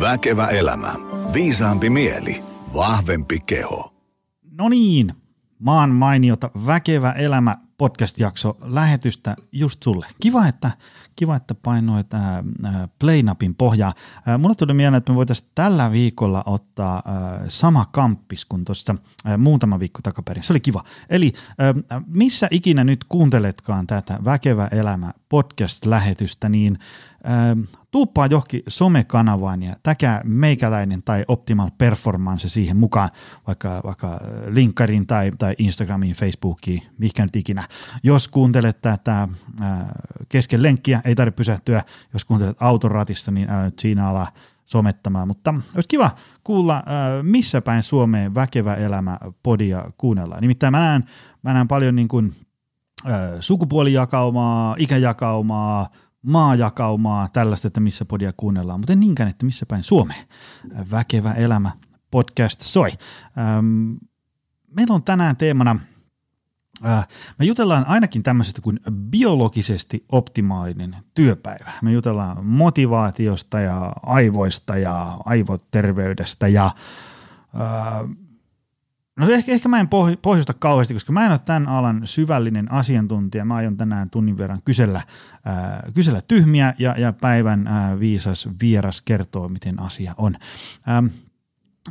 Väkevä elämä. Viisaampi mieli. Vahvempi keho. No niin, maan mainiota Väkevä elämä podcast-jakso lähetystä just sulle. Kiva, että, kiva, että painoit äh, play-napin pohjaa. Äh, mulle tuli mieleen, että me voitaisiin tällä viikolla ottaa äh, sama kamppis kuin tuossa äh, muutama viikko takaperin. Se oli kiva. Eli äh, missä ikinä nyt kuunteletkaan tätä Väkevä elämä podcast-lähetystä, niin äh, tuuppaa johonkin somekanavaan ja täkää meikäläinen tai Optimal Performance siihen mukaan, vaikka, vaikka linkkarin tai, tai Instagramiin, Facebookiin, mikä nyt ikinä. Jos kuuntelet tätä ää, kesken lenkkiä, ei tarvitse pysähtyä. Jos kuuntelet autoratissa, niin älä nyt siinä ala somettamaan, mutta olisi kiva kuulla, missä päin Suomeen väkevä elämä podia kuunnellaan. Nimittäin mä näen, mä näen paljon niin kuin, sukupuolijakaumaa, ikäjakaumaa, maajakaumaa, tällaista, että missä podia kuunnellaan, mutta en niinkään, että missä päin Suomeen. Väkevä elämä podcast soi. Ähm, meillä on tänään teemana, äh, me jutellaan ainakin tämmöisestä kuin biologisesti optimaalinen työpäivä. Me jutellaan motivaatiosta ja aivoista ja aivoterveydestä ja äh, No ehkä, ehkä mä en pohjusta kauheasti, koska mä en ole tämän alan syvällinen asiantuntija. Mä aion tänään tunnin verran kysellä, ää, kysellä tyhmiä ja, ja päivän ää, viisas vieras kertoo, miten asia on. Ähm,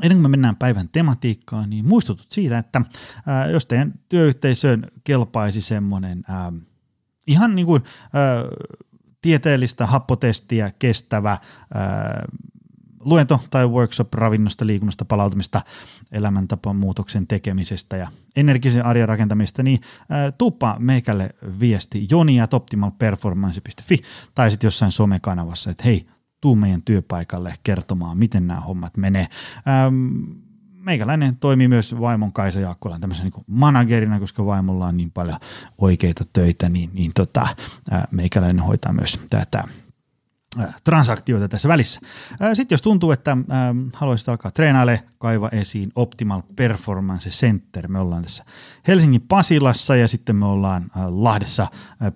Ennen kuin me mennään päivän tematiikkaan, niin muistutut siitä, että ää, jos teidän työyhteisöön kelpaisi semmoinen ää, ihan niin kuin, ää, tieteellistä happotestiä kestävä ää, luento tai workshop ravinnosta, liikunnasta, palautumista, elämäntapan muutoksen tekemisestä ja energisen arjen rakentamista, niin ää, tuppa meikälle viesti joni at optimalperformance.fi tai sitten jossain somekanavassa, että hei, tuu meidän työpaikalle kertomaan, miten nämä hommat menee. Ähm, meikäläinen toimii myös vaimon Kaisa Jaakkolan tämmöisen niin managerina, koska vaimolla on niin paljon oikeita töitä, niin, niin tota, meikäläinen hoitaa myös tätä transaktioita tässä välissä. Sitten jos tuntuu, että haluaisit alkaa treenaile, kaiva esiin Optimal Performance Center. Me ollaan tässä Helsingin Pasilassa ja sitten me ollaan Lahdessa.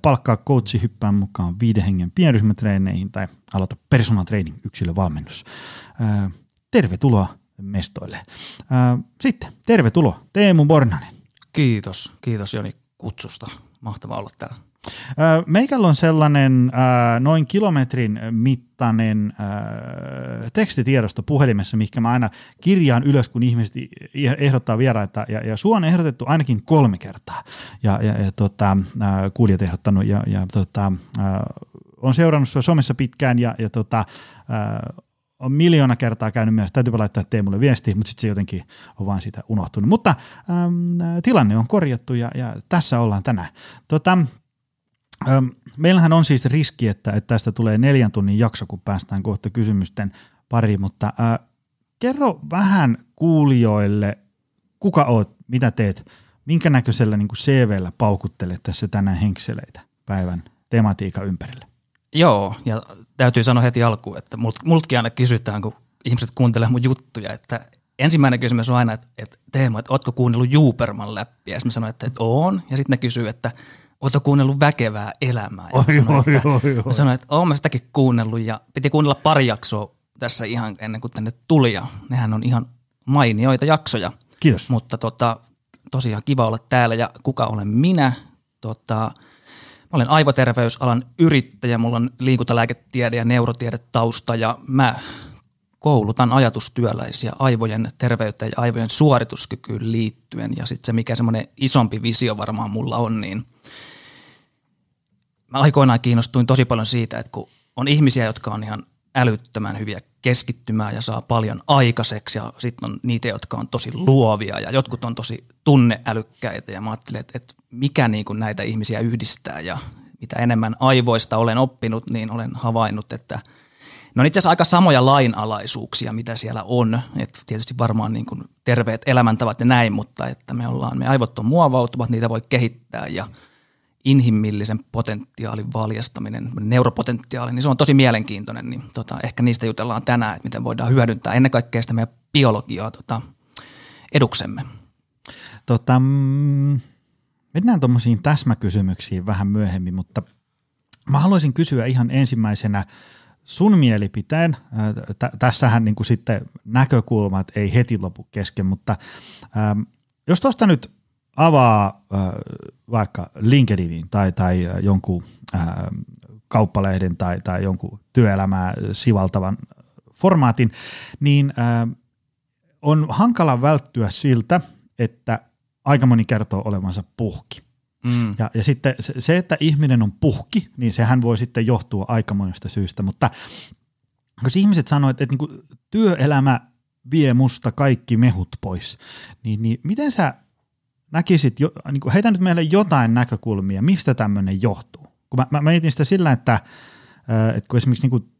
Palkkaa coachi hyppään mukaan viiden hengen pienryhmätreeneihin tai aloita personal training yksilövalmennus. Tervetuloa mestoille. Sitten tervetuloa Teemu Bornanen. Kiitos, kiitos Joni kutsusta. Mahtavaa olla täällä. Meikällä on sellainen noin kilometrin mittainen tekstitiedosto puhelimessa, mikä mä aina kirjaan ylös, kun ihmiset ehdottaa vieraita, ja, ja sua on ehdotettu ainakin kolme kertaa, ja, ja, ja tota, kuulijat ehdottanut, ja, ja tota, on seurannut sua somessa pitkään, ja, ja tota, on miljoona kertaa käynyt myös, täytyy laittaa Teemulle viesti, mutta sitten se jotenkin on vaan siitä unohtunut. Mutta äm, tilanne on korjattu ja, ja tässä ollaan tänään. Tota, Meillähän on siis riski, että, että tästä tulee neljän tunnin jakso, kun päästään kohta kysymysten pariin, mutta äh, kerro vähän kuulijoille, kuka oot, mitä teet, minkä näköisellä niin CVllä paukuttelet tässä tänään henkseleitä päivän tematiikan ympärille? Joo, ja täytyy sanoa heti alkuun, että multkin aina kysytään, kun ihmiset kuuntelee mun juttuja, että ensimmäinen kysymys on aina, että, että Teemu, että ootko kuunnellut Juuperman läppiä? Ja mä sanoin, että, että oon, ja sitten ne kysyy, että – Oletko kuunnellut väkevää elämää? Ja oi, sanoin, oi, että, oi, oi. Mä sanoin, että oon mä sitäkin kuunnellut ja piti kuunnella pari jaksoa tässä ihan ennen kuin tänne tuli ja nehän on ihan mainioita jaksoja. Kiitos. Mutta tota, tosiaan kiva olla täällä ja kuka olen minä? Tota, mä olen aivoterveysalan yrittäjä, mulla on liikuntalääketiede ja neurotiede tausta ja mä koulutan ajatustyöläisiä aivojen terveyteen ja aivojen suorituskykyyn liittyen. Ja sitten se, mikä semmoinen isompi visio varmaan mulla on, niin mä aikoinaan kiinnostuin tosi paljon siitä, että kun on ihmisiä, jotka on ihan älyttömän hyviä keskittymään ja saa paljon aikaiseksi ja sitten on niitä, jotka on tosi luovia ja jotkut on tosi tunneälykkäitä ja mä ajattelin, että, että mikä niin kuin näitä ihmisiä yhdistää ja mitä enemmän aivoista olen oppinut, niin olen havainnut, että ne on itse asiassa aika samoja lainalaisuuksia, mitä siellä on. Et tietysti varmaan niin kuin terveet elämäntavat ja näin, mutta että me ollaan, me aivot on muovautuvat, niitä voi kehittää ja – inhimillisen potentiaalin valjastaminen, neuropotentiaali, niin se on tosi mielenkiintoinen, niin tota, ehkä niistä jutellaan tänään, että miten voidaan hyödyntää ennen kaikkea sitä meidän biologiaa tota, eduksemme. Tota, mm, mennään tuommoisiin täsmäkysymyksiin vähän myöhemmin, mutta mä haluaisin kysyä ihan ensimmäisenä sun mielipiteen. T- tässähän niin kuin sitten näkökulmat ei heti lopu kesken, mutta ähm, jos tuosta nyt avaa äh, vaikka LinkedInin tai, tai jonkun äh, kauppalehden tai, tai jonkun työelämää sivaltavan formaatin, niin äh, on hankala välttyä siltä, että aika moni kertoo olevansa puhki. Mm. Ja, ja sitten se, että ihminen on puhki, niin sehän voi sitten johtua aika monesta syystä, mutta jos ihmiset sanoo, että, että niin työelämä vie musta kaikki mehut pois, niin, niin miten sä näkisit, jo, niin kuin heitä nyt meille jotain näkökulmia, mistä tämmöinen johtuu? Kun mä, mä mietin sitä sillä, että, että kun esimerkiksi niin kuin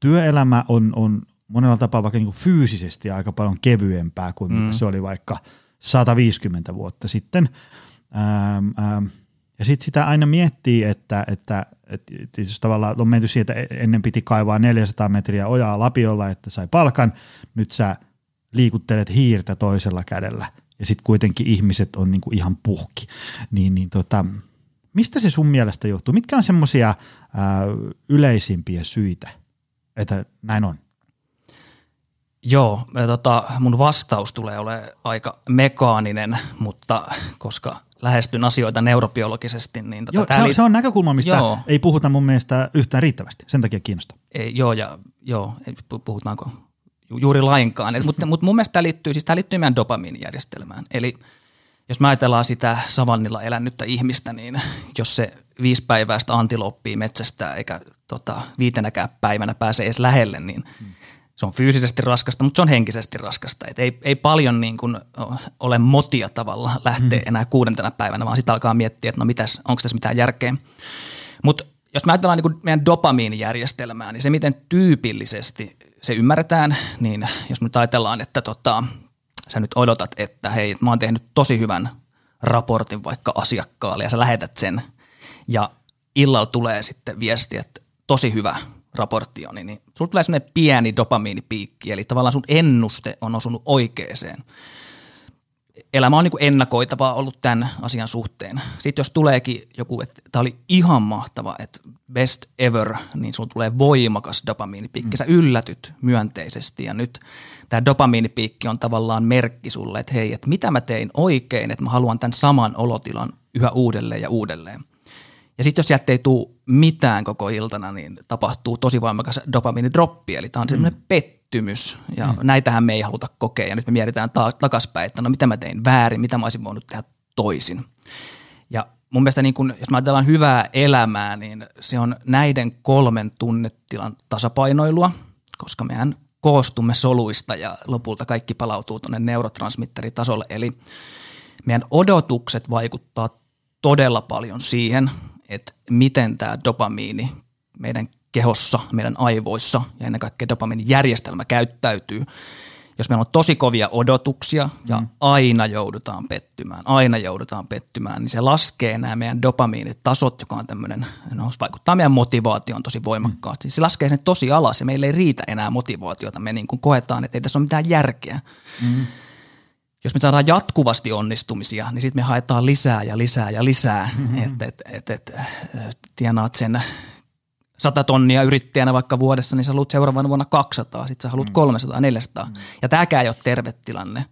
työelämä on, on monella tapaa vaikka niin kuin fyysisesti aika paljon kevyempää kuin mm. mitä se oli vaikka 150 vuotta sitten, Ähm, ähm, ja sitten sitä aina miettii, että, että, että, että jos tavallaan on menty siitä, että ennen piti kaivaa 400 metriä ojaa lapiolla, että sai palkan, nyt sä liikuttelet hiirtä toisella kädellä ja sitten kuitenkin ihmiset on niinku ihan puhki. Niin, niin tota, mistä se sun mielestä johtuu? Mitkä on semmoisia yleisimpiä syitä, että näin on? Joo, tota, mun vastaus tulee olemaan aika mekaaninen, mutta koska lähestyn asioita neurobiologisesti. Niin tota, joo, se, on, li- se on näkökulma, mistä joo. ei puhuta mun mielestä yhtään riittävästi. Sen takia kiinnostaa. Ei, joo, ja joo, puhutaanko juuri lainkaan. Et, mutta, mutta mun mielestä tämä liittyy, siis tämä liittyy meidän dopamiinijärjestelmään. Eli jos me ajatellaan sitä savannilla elänyttä ihmistä, niin jos se viisi päivää sitä antiloppia metsästää eikä tota, viitenäkään päivänä pääse edes lähelle, niin hmm se on fyysisesti raskasta, mutta se on henkisesti raskasta. Et ei, ei paljon niin kuin ole motia tavalla lähteä mm. enää kuudentena päivänä, vaan sitten alkaa miettiä, että no mitäs, onko tässä mitään järkeä. Mutta jos me ajatellaan niin meidän dopamiinijärjestelmää, niin se miten tyypillisesti se ymmärretään, niin jos nyt ajatellaan, että tota, sä nyt odotat, että hei, mä oon tehnyt tosi hyvän raportin vaikka asiakkaalle ja sä lähetät sen ja illalla tulee sitten viesti, että tosi hyvä – raportti on, niin sulla tulee sellainen pieni dopamiinipiikki, eli tavallaan sun ennuste on osunut oikeeseen. Elämä on niin kuin ennakoitavaa ollut tämän asian suhteen. Sitten jos tuleekin joku, että tämä oli ihan mahtava, että best ever, niin sulla tulee voimakas dopamiinipiikki. Mm. Sä yllätyt myönteisesti ja nyt tämä dopamiinipiikki on tavallaan merkki sulle, että hei, että mitä mä tein oikein, että mä haluan tämän saman olotilan yhä uudelleen ja uudelleen. Ja sitten jos sieltä ei tule mitään koko iltana, niin tapahtuu tosi voimakas dopamiinidroppi, eli tämä on semmoinen mm. Pettymys, ja mm. näitähän me ei haluta kokea, ja nyt me mietitään ta- takaspäin, että no mitä mä tein väärin, mitä mä olisin voinut tehdä toisin. Ja mun mielestä niin kun, jos mä ajatellaan hyvää elämää, niin se on näiden kolmen tunnetilan tasapainoilua, koska mehän koostumme soluista ja lopulta kaikki palautuu tuonne neurotransmitteritasolle, eli meidän odotukset vaikuttaa todella paljon siihen, että miten tämä dopamiini meidän kehossa, meidän aivoissa ja ennen kaikkea dopamiinin järjestelmä käyttäytyy. Jos meillä on tosi kovia odotuksia ja mm. aina joudutaan pettymään, aina joudutaan pettymään, niin se laskee nämä meidän dopamiinitasot, joka on tämmöinen, no se vaikuttaa meidän motivaatioon tosi voimakkaasti. Mm. Se laskee sen tosi alas ja meille ei riitä enää motivaatiota. Me niin kuin koetaan, että ei tässä ole mitään järkeä. Mm jos me saadaan jatkuvasti onnistumisia, niin sitten me haetaan lisää ja lisää ja lisää, mm-hmm. että et, et, et, tienaat sen 100 tonnia yrittäjänä vaikka vuodessa, niin sä haluat seuraavana vuonna 200, sitten sä haluat 300, 400. Mm. Ja tämäkään ei ole terve tilanne.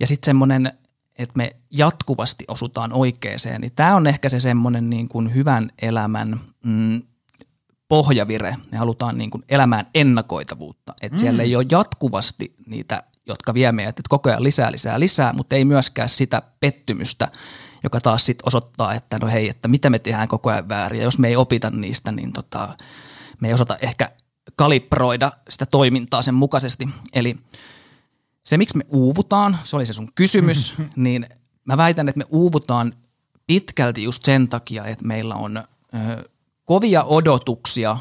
Ja sitten semmoinen, että me jatkuvasti osutaan oikeeseen, niin tämä on ehkä se semmoinen niin kuin hyvän elämän mm, pohjavire. Me halutaan niin kuin elämään ennakoitavuutta, että mm. siellä ei ole jatkuvasti niitä jotka vie meidät että koko ajan lisää, lisää, lisää, mutta ei myöskään sitä pettymystä, joka taas sitten osoittaa, että no hei, että mitä me tehdään koko ajan väärin. Ja jos me ei opita niistä, niin tota, me ei osata ehkä kalibroida sitä toimintaa sen mukaisesti. Eli se, miksi me uuvutaan, se oli se sun kysymys, niin mä väitän, että me uuvutaan pitkälti just sen takia, että meillä on ö, kovia odotuksia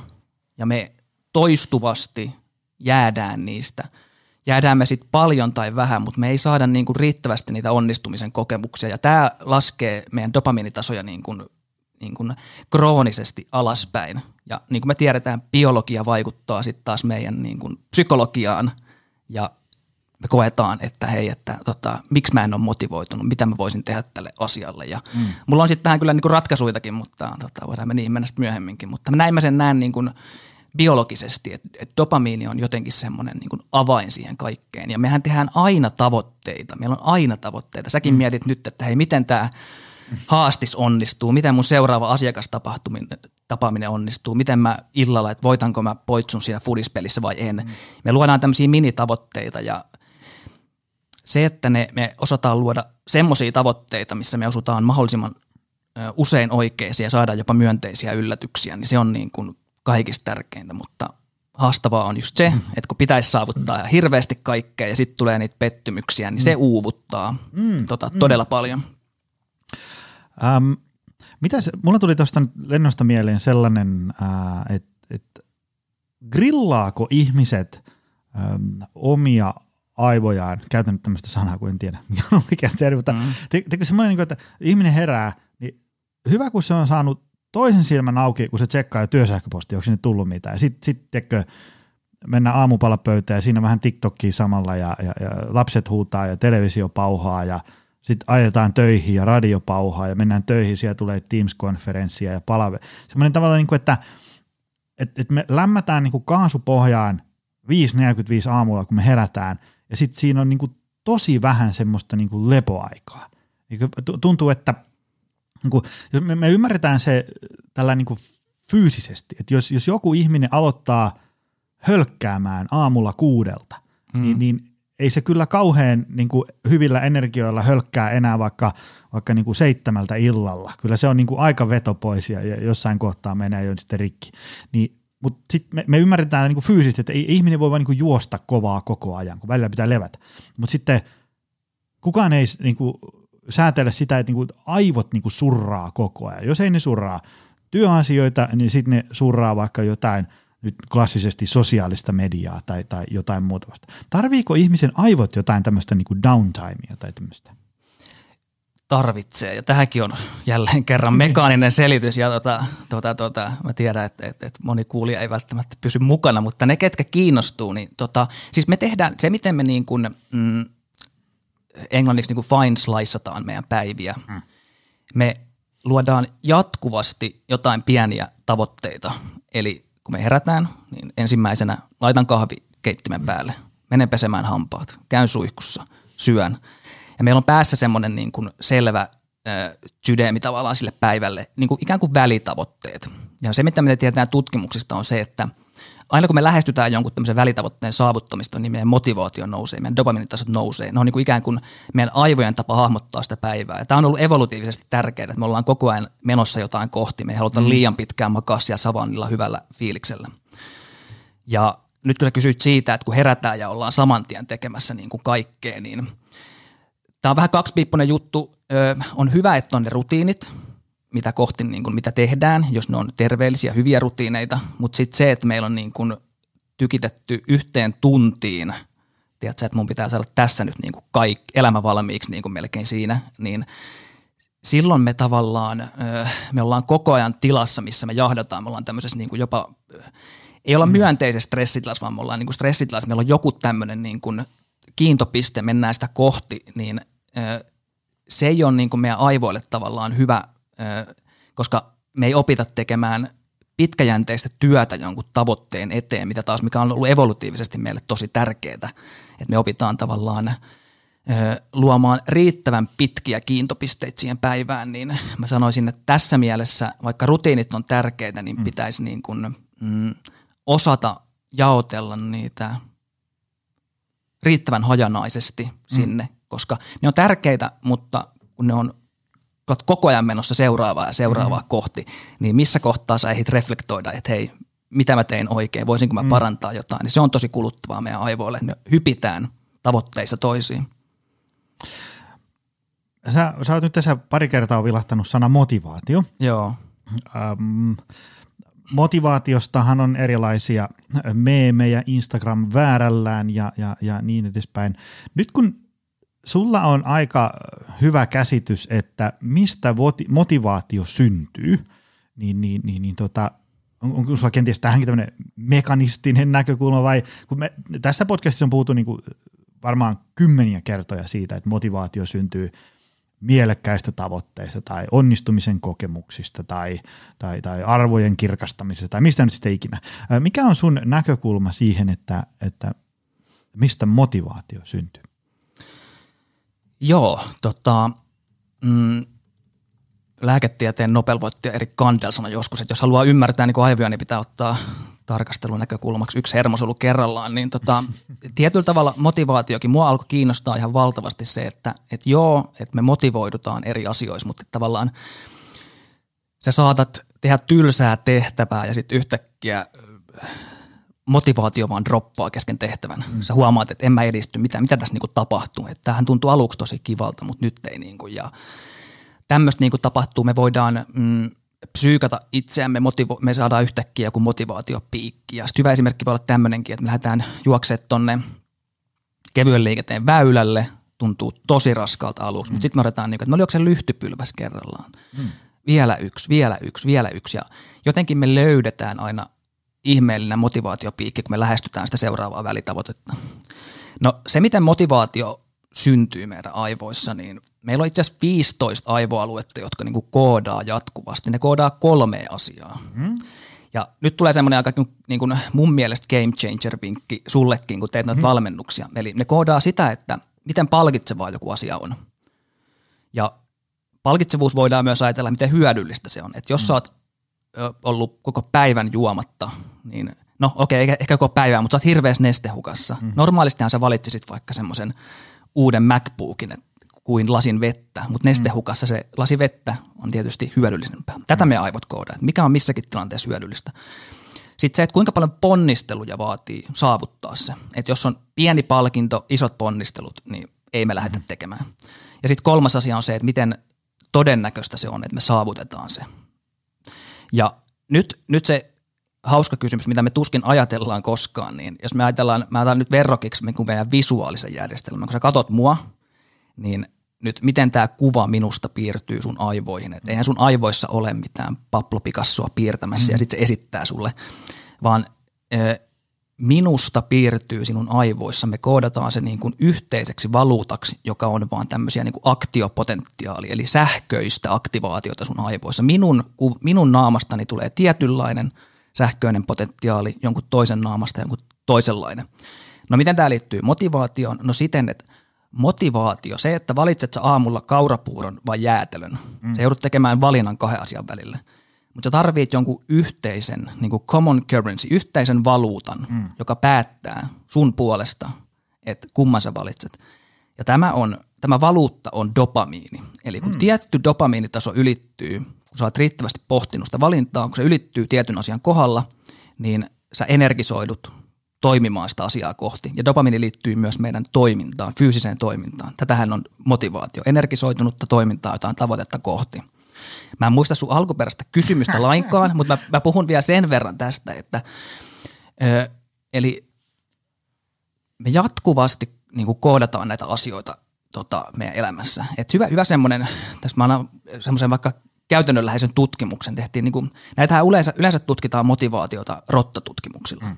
ja me toistuvasti jäädään niistä – jäädään me sitten paljon tai vähän, mutta me ei saada niin kuin riittävästi niitä onnistumisen kokemuksia. Ja tämä laskee meidän dopamiinitasoja niin kuin, niin kuin kroonisesti alaspäin. Ja niin kuin me tiedetään, biologia vaikuttaa sitten taas meidän niin kuin psykologiaan ja me koetaan, että hei, että tota, miksi mä en ole motivoitunut, mitä mä voisin tehdä tälle asialle. Ja mm. Mulla on sitten tähän kyllä niin kuin ratkaisuitakin, mutta tota, voidaan me niihin mennä sitten myöhemminkin. Mutta näin mä sen näen niin kuin biologisesti, että, että dopamiini on jotenkin semmoinen niin avain siihen kaikkeen. Ja mehän tehdään aina tavoitteita, meillä on aina tavoitteita. Säkin mm. mietit nyt, että hei, miten tämä haastis onnistuu, miten mun seuraava asiakastapaaminen onnistuu, miten mä illalla, että voitanko mä poitsun siinä fudispelissä vai en. Mm. Me luodaan tämmöisiä minitavoitteita ja se, että ne, me osataan luoda semmoisia tavoitteita, missä me osutaan mahdollisimman usein oikeisiin ja saadaan jopa myönteisiä yllätyksiä, niin se on niin kuin kaikista tärkeintä, mutta haastavaa on just se, mm. että kun pitäisi saavuttaa hirveästi kaikkea ja sitten tulee niitä pettymyksiä, niin mm. se uuvuttaa mm. Tota, mm. todella paljon. Um, mitäs, mulla tuli tuosta lennosta mieleen sellainen, uh, että et, grillaako ihmiset um, omia aivojaan, käytän nyt tämmöistä sanaa, kun en tiedä, mikä on oikein terve, mutta mm. te, te, semmoinen, niin että ihminen herää, niin hyvä, kun se on saanut toisen silmän auki, kun se tsekkaa jo työsähköposti, onko sinne tullut mitään. Sitten sit, tiedätkö, mennään aamupalapöytään ja siinä vähän TikTokkia samalla ja, ja, ja lapset huutaa ja televisio pauhaa ja sitten ajetaan töihin ja radio pauhaa ja mennään töihin, siellä tulee Teams-konferenssia ja palave. Semmoinen tavalla, niin kuin, että, että, että me lämmätään niin kuin kaasupohjaan 5.45 aamulla, kun me herätään ja sitten siinä on niin kuin tosi vähän semmoista niin kuin lepoaikaa. Niin tuntuu, että niin kuin, me, me ymmärretään se tällä niin kuin fyysisesti, että jos, jos joku ihminen aloittaa hölkkäämään aamulla kuudelta, mm. niin, niin ei se kyllä kauhean niin kuin hyvillä energioilla hölkkää enää vaikka, vaikka niin kuin seitsemältä illalla. Kyllä se on niin kuin aika veto pois ja, ja jossain kohtaa menee jo sitten rikki. Niin, mutta sitten me, me ymmärretään niin kuin fyysisesti, että ei, ihminen voi vain niin kuin juosta kovaa koko ajan, kun välillä pitää levätä. Mutta sitten kukaan ei niin kuin, säätellä sitä, että niinku aivot niinku surraa koko ajan. Jos ei ne surraa työasioita, niin sitten ne surraa vaikka jotain nyt klassisesti sosiaalista mediaa tai, tai jotain muuta vasta. Tarviiko ihmisen aivot jotain tämmöistä niinku downtimea tai tämmöistä? Tarvitsee, ja tähänkin on jälleen kerran mekaaninen selitys, ja tota, tota, tota, mä tiedän, että, että, että moni kuulija ei välttämättä pysy mukana, mutta ne, ketkä kiinnostuu, niin tota, siis me tehdään, se miten me niin kuin, mm, englanniksi niin kuin fine sliceataan meidän päiviä. Mm. Me luodaan jatkuvasti jotain pieniä tavoitteita. Eli kun me herätään, niin ensimmäisenä laitan kahvi keittimen mm. päälle, menen pesemään hampaat, käyn suihkussa, syön. Ja meillä on päässä semmoinen niin kuin selvä sydämi tavallaan sille päivälle, niin kuin ikään kuin välitavoitteet. Ja se, mitä me tiedetään tutkimuksista, on se, että – aina kun me lähestytään jonkun tämmöisen välitavoitteen saavuttamista, niin meidän motivaatio nousee, meidän dopaminitasot nousee. Ne on niin kuin ikään kuin meidän aivojen tapa hahmottaa sitä päivää. Ja tämä on ollut evolutiivisesti tärkeää, että me ollaan koko ajan menossa jotain kohti. Me ei haluta mm. liian pitkään makaa siellä savannilla hyvällä fiiliksellä. Ja nyt kun sä kysyit siitä, että kun herätään ja ollaan saman tien tekemässä niin kuin kaikkea, niin tämä on vähän kaksipiippunen juttu. Ö, on hyvä, että on ne rutiinit, mitä kohti niin kuin, mitä tehdään, jos ne on terveellisiä, hyviä rutiineita, mutta sitten se, että meillä on niin kuin tykitetty yhteen tuntiin, tiedätkö, että mun pitää saada tässä nyt niin kuin kaikki, elämä valmiiksi niin kuin melkein siinä, niin silloin me tavallaan, me ollaan koko ajan tilassa, missä me jahdataan, me ollaan tämmöisessä niin kuin jopa, ei olla mm. myönteisessä stressitilassa, vaan me ollaan niin kuin stressitilassa, meillä on joku tämmöinen niin kuin kiintopiste, mennään sitä kohti, niin se ei ole niin kuin meidän aivoille tavallaan hyvä koska me ei opita tekemään pitkäjänteistä työtä jonkun tavoitteen eteen, mitä taas mikä on ollut evolutiivisesti meille tosi tärkeää, että me opitaan tavallaan luomaan riittävän pitkiä kiintopisteitä siihen päivään, niin mä sanoisin, että tässä mielessä, vaikka rutiinit on tärkeitä, niin mm. pitäisi niin kuin, mm, osata jaotella niitä riittävän hajanaisesti mm. sinne, koska ne on tärkeitä, mutta kun ne on koko ajan menossa seuraavaa ja seuraavaa mm. kohti, niin missä kohtaa sä ehdit reflektoida, että hei, mitä mä tein oikein, voisinko mä mm. parantaa jotain, niin se on tosi kuluttavaa meidän aivoille, että me hypitään tavoitteissa toisiin. Sä, sä oot nyt tässä pari kertaa vilahtanut sana motivaatio. Joo. Ähm, motivaatiostahan on erilaisia meemejä Instagram väärällään ja, ja, ja niin edespäin. Nyt kun sulla on aika hyvä käsitys, että mistä motivaatio syntyy, niin, niin, niin, niin tota, on, onko sulla kenties tähänkin tämmöinen mekanistinen näkökulma vai kun me, tässä podcastissa on puhuttu niin kuin varmaan kymmeniä kertoja siitä, että motivaatio syntyy mielekkäistä tavoitteista tai onnistumisen kokemuksista tai, tai, tai arvojen kirkastamisesta tai mistä nyt sitten ikinä. Mikä on sun näkökulma siihen, että, että mistä motivaatio syntyy? Joo, tota, mm, lääketieteen Nobel-voittaja Erik Kandel sanoi joskus, että jos haluaa ymmärtää niin aivoja, niin pitää ottaa tarkastelun näkökulmaksi. Yksi hermosolu kerrallaan, niin tota, tietyllä tavalla motivaatiokin, mua alkoi kiinnostaa ihan valtavasti se, että et joo, että me motivoidutaan eri asioissa, mutta tavallaan sä saatat tehdä tylsää tehtävää ja sitten yhtäkkiä motivaatio vaan droppaa kesken tehtävän. Mm. Sä huomaat, että en mä edisty, mitä, mitä tässä niinku tapahtuu. Että tämähän tuntuu aluksi tosi kivalta, mutta nyt ei. Niinku, ja tämmöistä niinku tapahtuu, me voidaan mm, psyykata itseämme, motivo- me saadaan yhtäkkiä joku motivaatiopiikki. Ja hyvä esimerkki voi olla tämmöinenkin, että me lähdetään juoksemaan tonne kevyen liikenteen väylälle, tuntuu tosi raskalta aluksi, mm. mutta sitten me otetaan, niin kuin, että me oli lyhtypylväs kerrallaan. Mm. Vielä yksi, vielä yksi, vielä yksi. Ja jotenkin me löydetään aina ihmeellinen motivaatiopiikki, kun me lähestytään sitä seuraavaa välitavoitetta. No se, miten motivaatio syntyy meidän aivoissa, niin meillä on itse asiassa 15 aivoaluetta, jotka niin kuin koodaa jatkuvasti. Ne koodaa kolme asiaa. Mm. Ja nyt tulee semmoinen aika niin kuin mun mielestä game changer-vinkki sullekin, kun teet noita mm. valmennuksia. Eli ne koodaa sitä, että miten palkitsevaa joku asia on. Ja palkitsevuus voidaan myös ajatella, miten hyödyllistä se on. Että jos mm. sä oot ollut koko päivän juomatta, niin no okei, okay, ehkä koko päivää, mutta sä oot hirveässä nestehukassa. Mm. Normaalistihan sä valitsisit vaikka semmoisen uuden MacBookin kuin lasin vettä, mutta nestehukassa se lasi vettä on tietysti hyödyllisempää. Tätä me aivot koodaa, mikä on missäkin tilanteessa hyödyllistä. Sitten se, että kuinka paljon ponnisteluja vaatii saavuttaa se. Että jos on pieni palkinto, isot ponnistelut, niin ei me lähdetä tekemään. Ja sitten kolmas asia on se, että miten todennäköistä se on, että me saavutetaan se. Ja nyt, nyt se hauska kysymys, mitä me tuskin ajatellaan koskaan, niin jos me ajatellaan, mä otan nyt verrokiksi niin meidän visuaalisen järjestelmän, kun sä katot mua, niin nyt miten tämä kuva minusta piirtyy sun aivoihin. Et eihän sun aivoissa ole mitään Pablo Picassoa piirtämässä mm. ja sitten se esittää sulle, vaan minusta piirtyy sinun aivoissa. Me koodataan se niin kuin yhteiseksi valuutaksi, joka on vaan tämmöisiä niin kuin aktiopotentiaali, eli sähköistä aktivaatiota sun aivoissa. Minun, minun naamastani tulee tietynlainen sähköinen potentiaali, jonkun toisen naamasta jonkun toisenlainen. No miten tämä liittyy motivaatioon? No siten, että motivaatio, se, että valitset sä aamulla kaurapuuron vai jäätelön, mm. se joudut tekemään valinnan kahden asian välille – mutta sä tarvit jonkun yhteisen, niin kuin common currency, yhteisen valuutan, mm. joka päättää sun puolesta, että kumman sä valitset. Ja tämä, on, tämä valuutta on dopamiini. Eli kun mm. tietty dopamiinitaso ylittyy, kun sä oot riittävästi pohtinut sitä valintaa, kun se ylittyy tietyn asian kohdalla, niin sä energisoidut toimimaan sitä asiaa kohti. Ja dopamiini liittyy myös meidän toimintaan, fyysiseen toimintaan. Tätähän on motivaatio, energisoitunutta toimintaa jotain tavoitetta kohti – Mä en muista sun alkuperäistä kysymystä lainkaan, mutta mä, mä puhun vielä sen verran tästä, että ö, eli me jatkuvasti niin kuin koodataan näitä asioita tota, meidän elämässä. Et hyvä, hyvä semmoinen, tässä mä annan semmoisen vaikka käytännönläheisen tutkimuksen tehtiin, niin kuin, näitähän yleensä, yleensä tutkitaan motivaatiota rottatutkimuksilla. Mm.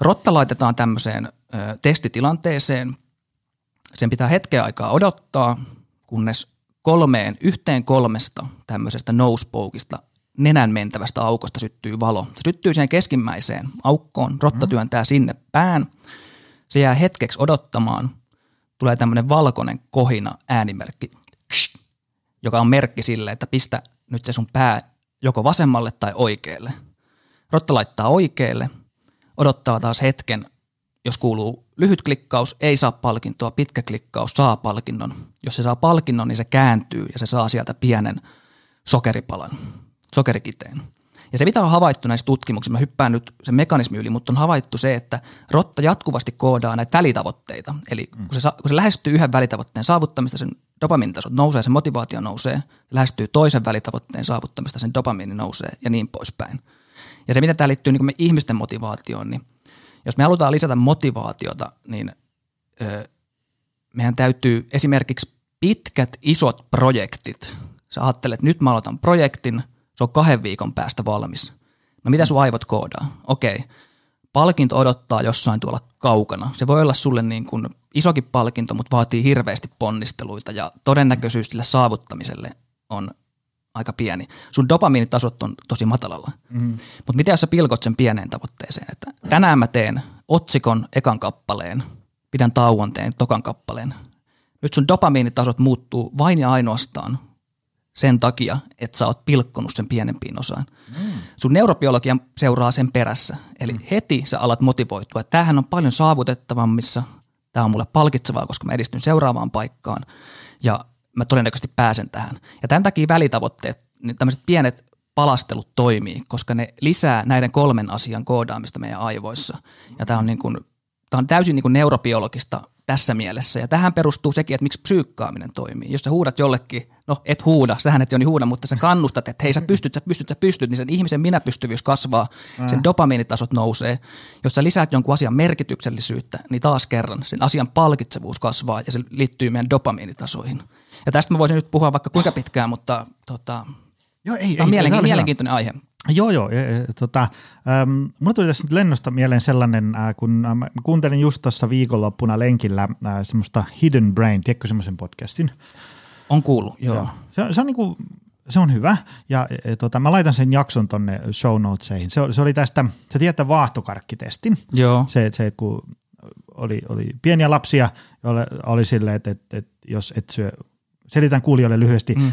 Rotta laitetaan tämmöiseen ö, testitilanteeseen, sen pitää hetken aikaa odottaa, kunnes kolmeen, yhteen kolmesta tämmöisestä nosepokeista nenän mentävästä aukosta syttyy valo. Se syttyy siihen keskimmäiseen aukkoon, rotta mm. työntää sinne pään, se jää hetkeksi odottamaan, tulee tämmöinen valkoinen kohina äänimerkki, joka on merkki sille, että pistä nyt se sun pää joko vasemmalle tai oikealle. Rotta laittaa oikealle, odottaa taas hetken, jos kuuluu lyhyt klikkaus, ei saa palkintoa, pitkä klikkaus saa palkinnon. Jos se saa palkinnon, niin se kääntyy ja se saa sieltä pienen sokeripalan, sokerikiteen. Ja se, mitä on havaittu näissä tutkimuksissa, mä hyppään nyt sen mekanismi yli, mutta on havaittu se, että rotta jatkuvasti koodaa näitä välitavoitteita. Eli kun, se, kun se lähestyy yhden välitavoitteen saavuttamista, sen dopamiinitasot nousee, se motivaatio nousee, se lähestyy toisen välitavoitteen saavuttamista, sen dopamiini nousee ja niin poispäin. Ja se, mitä tämä liittyy niin ihmisten motivaatioon, niin – jos me halutaan lisätä motivaatiota, niin ö, meidän täytyy esimerkiksi pitkät, isot projektit. Sä ajattelet, että nyt mä aloitan projektin, se on kahden viikon päästä valmis. No mitä sun aivot koodaa? Okei, palkinto odottaa jossain tuolla kaukana. Se voi olla sulle niin kuin isokin palkinto, mutta vaatii hirveästi ponnisteluita ja todennäköisyys sille saavuttamiselle on aika pieni. Sun dopamiinitasot on tosi matalalla. Mm. Mutta mitä jos sä pilkot sen pieneen tavoitteeseen, että tänään mä teen otsikon ekan kappaleen, pidän tauon, teen tokan kappaleen. Nyt sun dopamiinitasot muuttuu vain ja ainoastaan sen takia, että sä oot pilkkonut sen pienempiin osaan. Mm. Sun neurobiologia seuraa sen perässä. Eli mm. heti sä alat motivoitua, tämähän on paljon saavutettavammissa, tämä on mulle palkitsevaa, koska mä edistyn seuraavaan paikkaan ja mä todennäköisesti pääsen tähän. Ja tämän takia välitavoitteet, niin tämmöiset pienet palastelut toimii, koska ne lisää näiden kolmen asian koodaamista meidän aivoissa. Ja tämä on, niin kuin, tämä on täysin niin kuin neurobiologista tässä mielessä. Ja tähän perustuu sekin, että miksi psyykkaaminen toimii. Jos sä huudat jollekin, no et huuda, sähän et jo niin huuda, mutta sä kannustat, että hei sä pystyt, sä pystyt, sä pystyt, niin sen ihmisen minäpystyvyys kasvaa, sen dopamiinitasot nousee. Jos sä lisäät jonkun asian merkityksellisyyttä, niin taas kerran sen asian palkitsevuus kasvaa ja se liittyy meidän dopamiinitasoihin. Ja tästä mä voisin nyt puhua vaikka kuinka pitkään, mutta tota, Joo, ei, tämä on ei, mielenki- ei, mielenkiintoinen aihe. Joo, joo. E, e, tota, ähm, mulla tuli tässä nyt lennosta mieleen sellainen, äh, kun äh, kuuntelin just tuossa viikonloppuna lenkillä äh, semmoista Hidden Brain, tiedätkö semmoisen podcastin? On kuullut, joo. joo. Se, se, on niinku, se on hyvä ja e, tota, mä laitan sen jakson tonne show notesihin. Se, se oli tästä, sä tiedät vaahtokarkkitestin. Joo. Se, se kun oli, oli pieniä lapsia, joille oli silleen, että, että, että jos et syö selitän kuulijoille lyhyesti, mm. äh,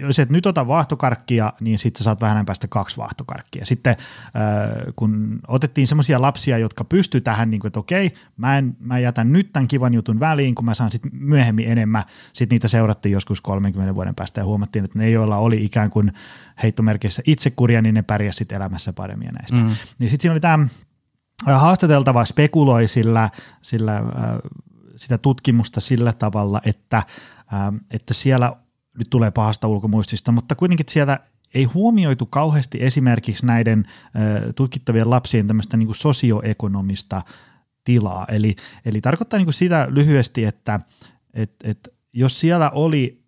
jos et nyt ota vaahtokarkkia, niin sitten saat vähän päästä kaksi vaahtokarkkia. Sitten äh, kun otettiin semmoisia lapsia, jotka pysty tähän, niin kuin, että okei, mä, en, mä jätän nyt tämän kivan jutun väliin, kun mä saan sitten myöhemmin enemmän, sitten niitä seurattiin joskus 30 vuoden päästä ja huomattiin, että ne, joilla oli ikään kuin heittomerkissä itsekuria, niin ne pärjäsivät sitten elämässä paremmin ja näistä. Mm. Niin sitten siinä oli tämä haastateltava spekuloi sillä, sillä äh, sitä tutkimusta sillä tavalla, että että siellä nyt tulee pahasta ulkomuistista, mutta kuitenkin siellä ei huomioitu kauheasti esimerkiksi näiden äh, tutkittavien lapsien tämmöistä niin sosioekonomista tilaa. Eli, eli tarkoittaa niin sitä lyhyesti, että et, et, jos siellä oli,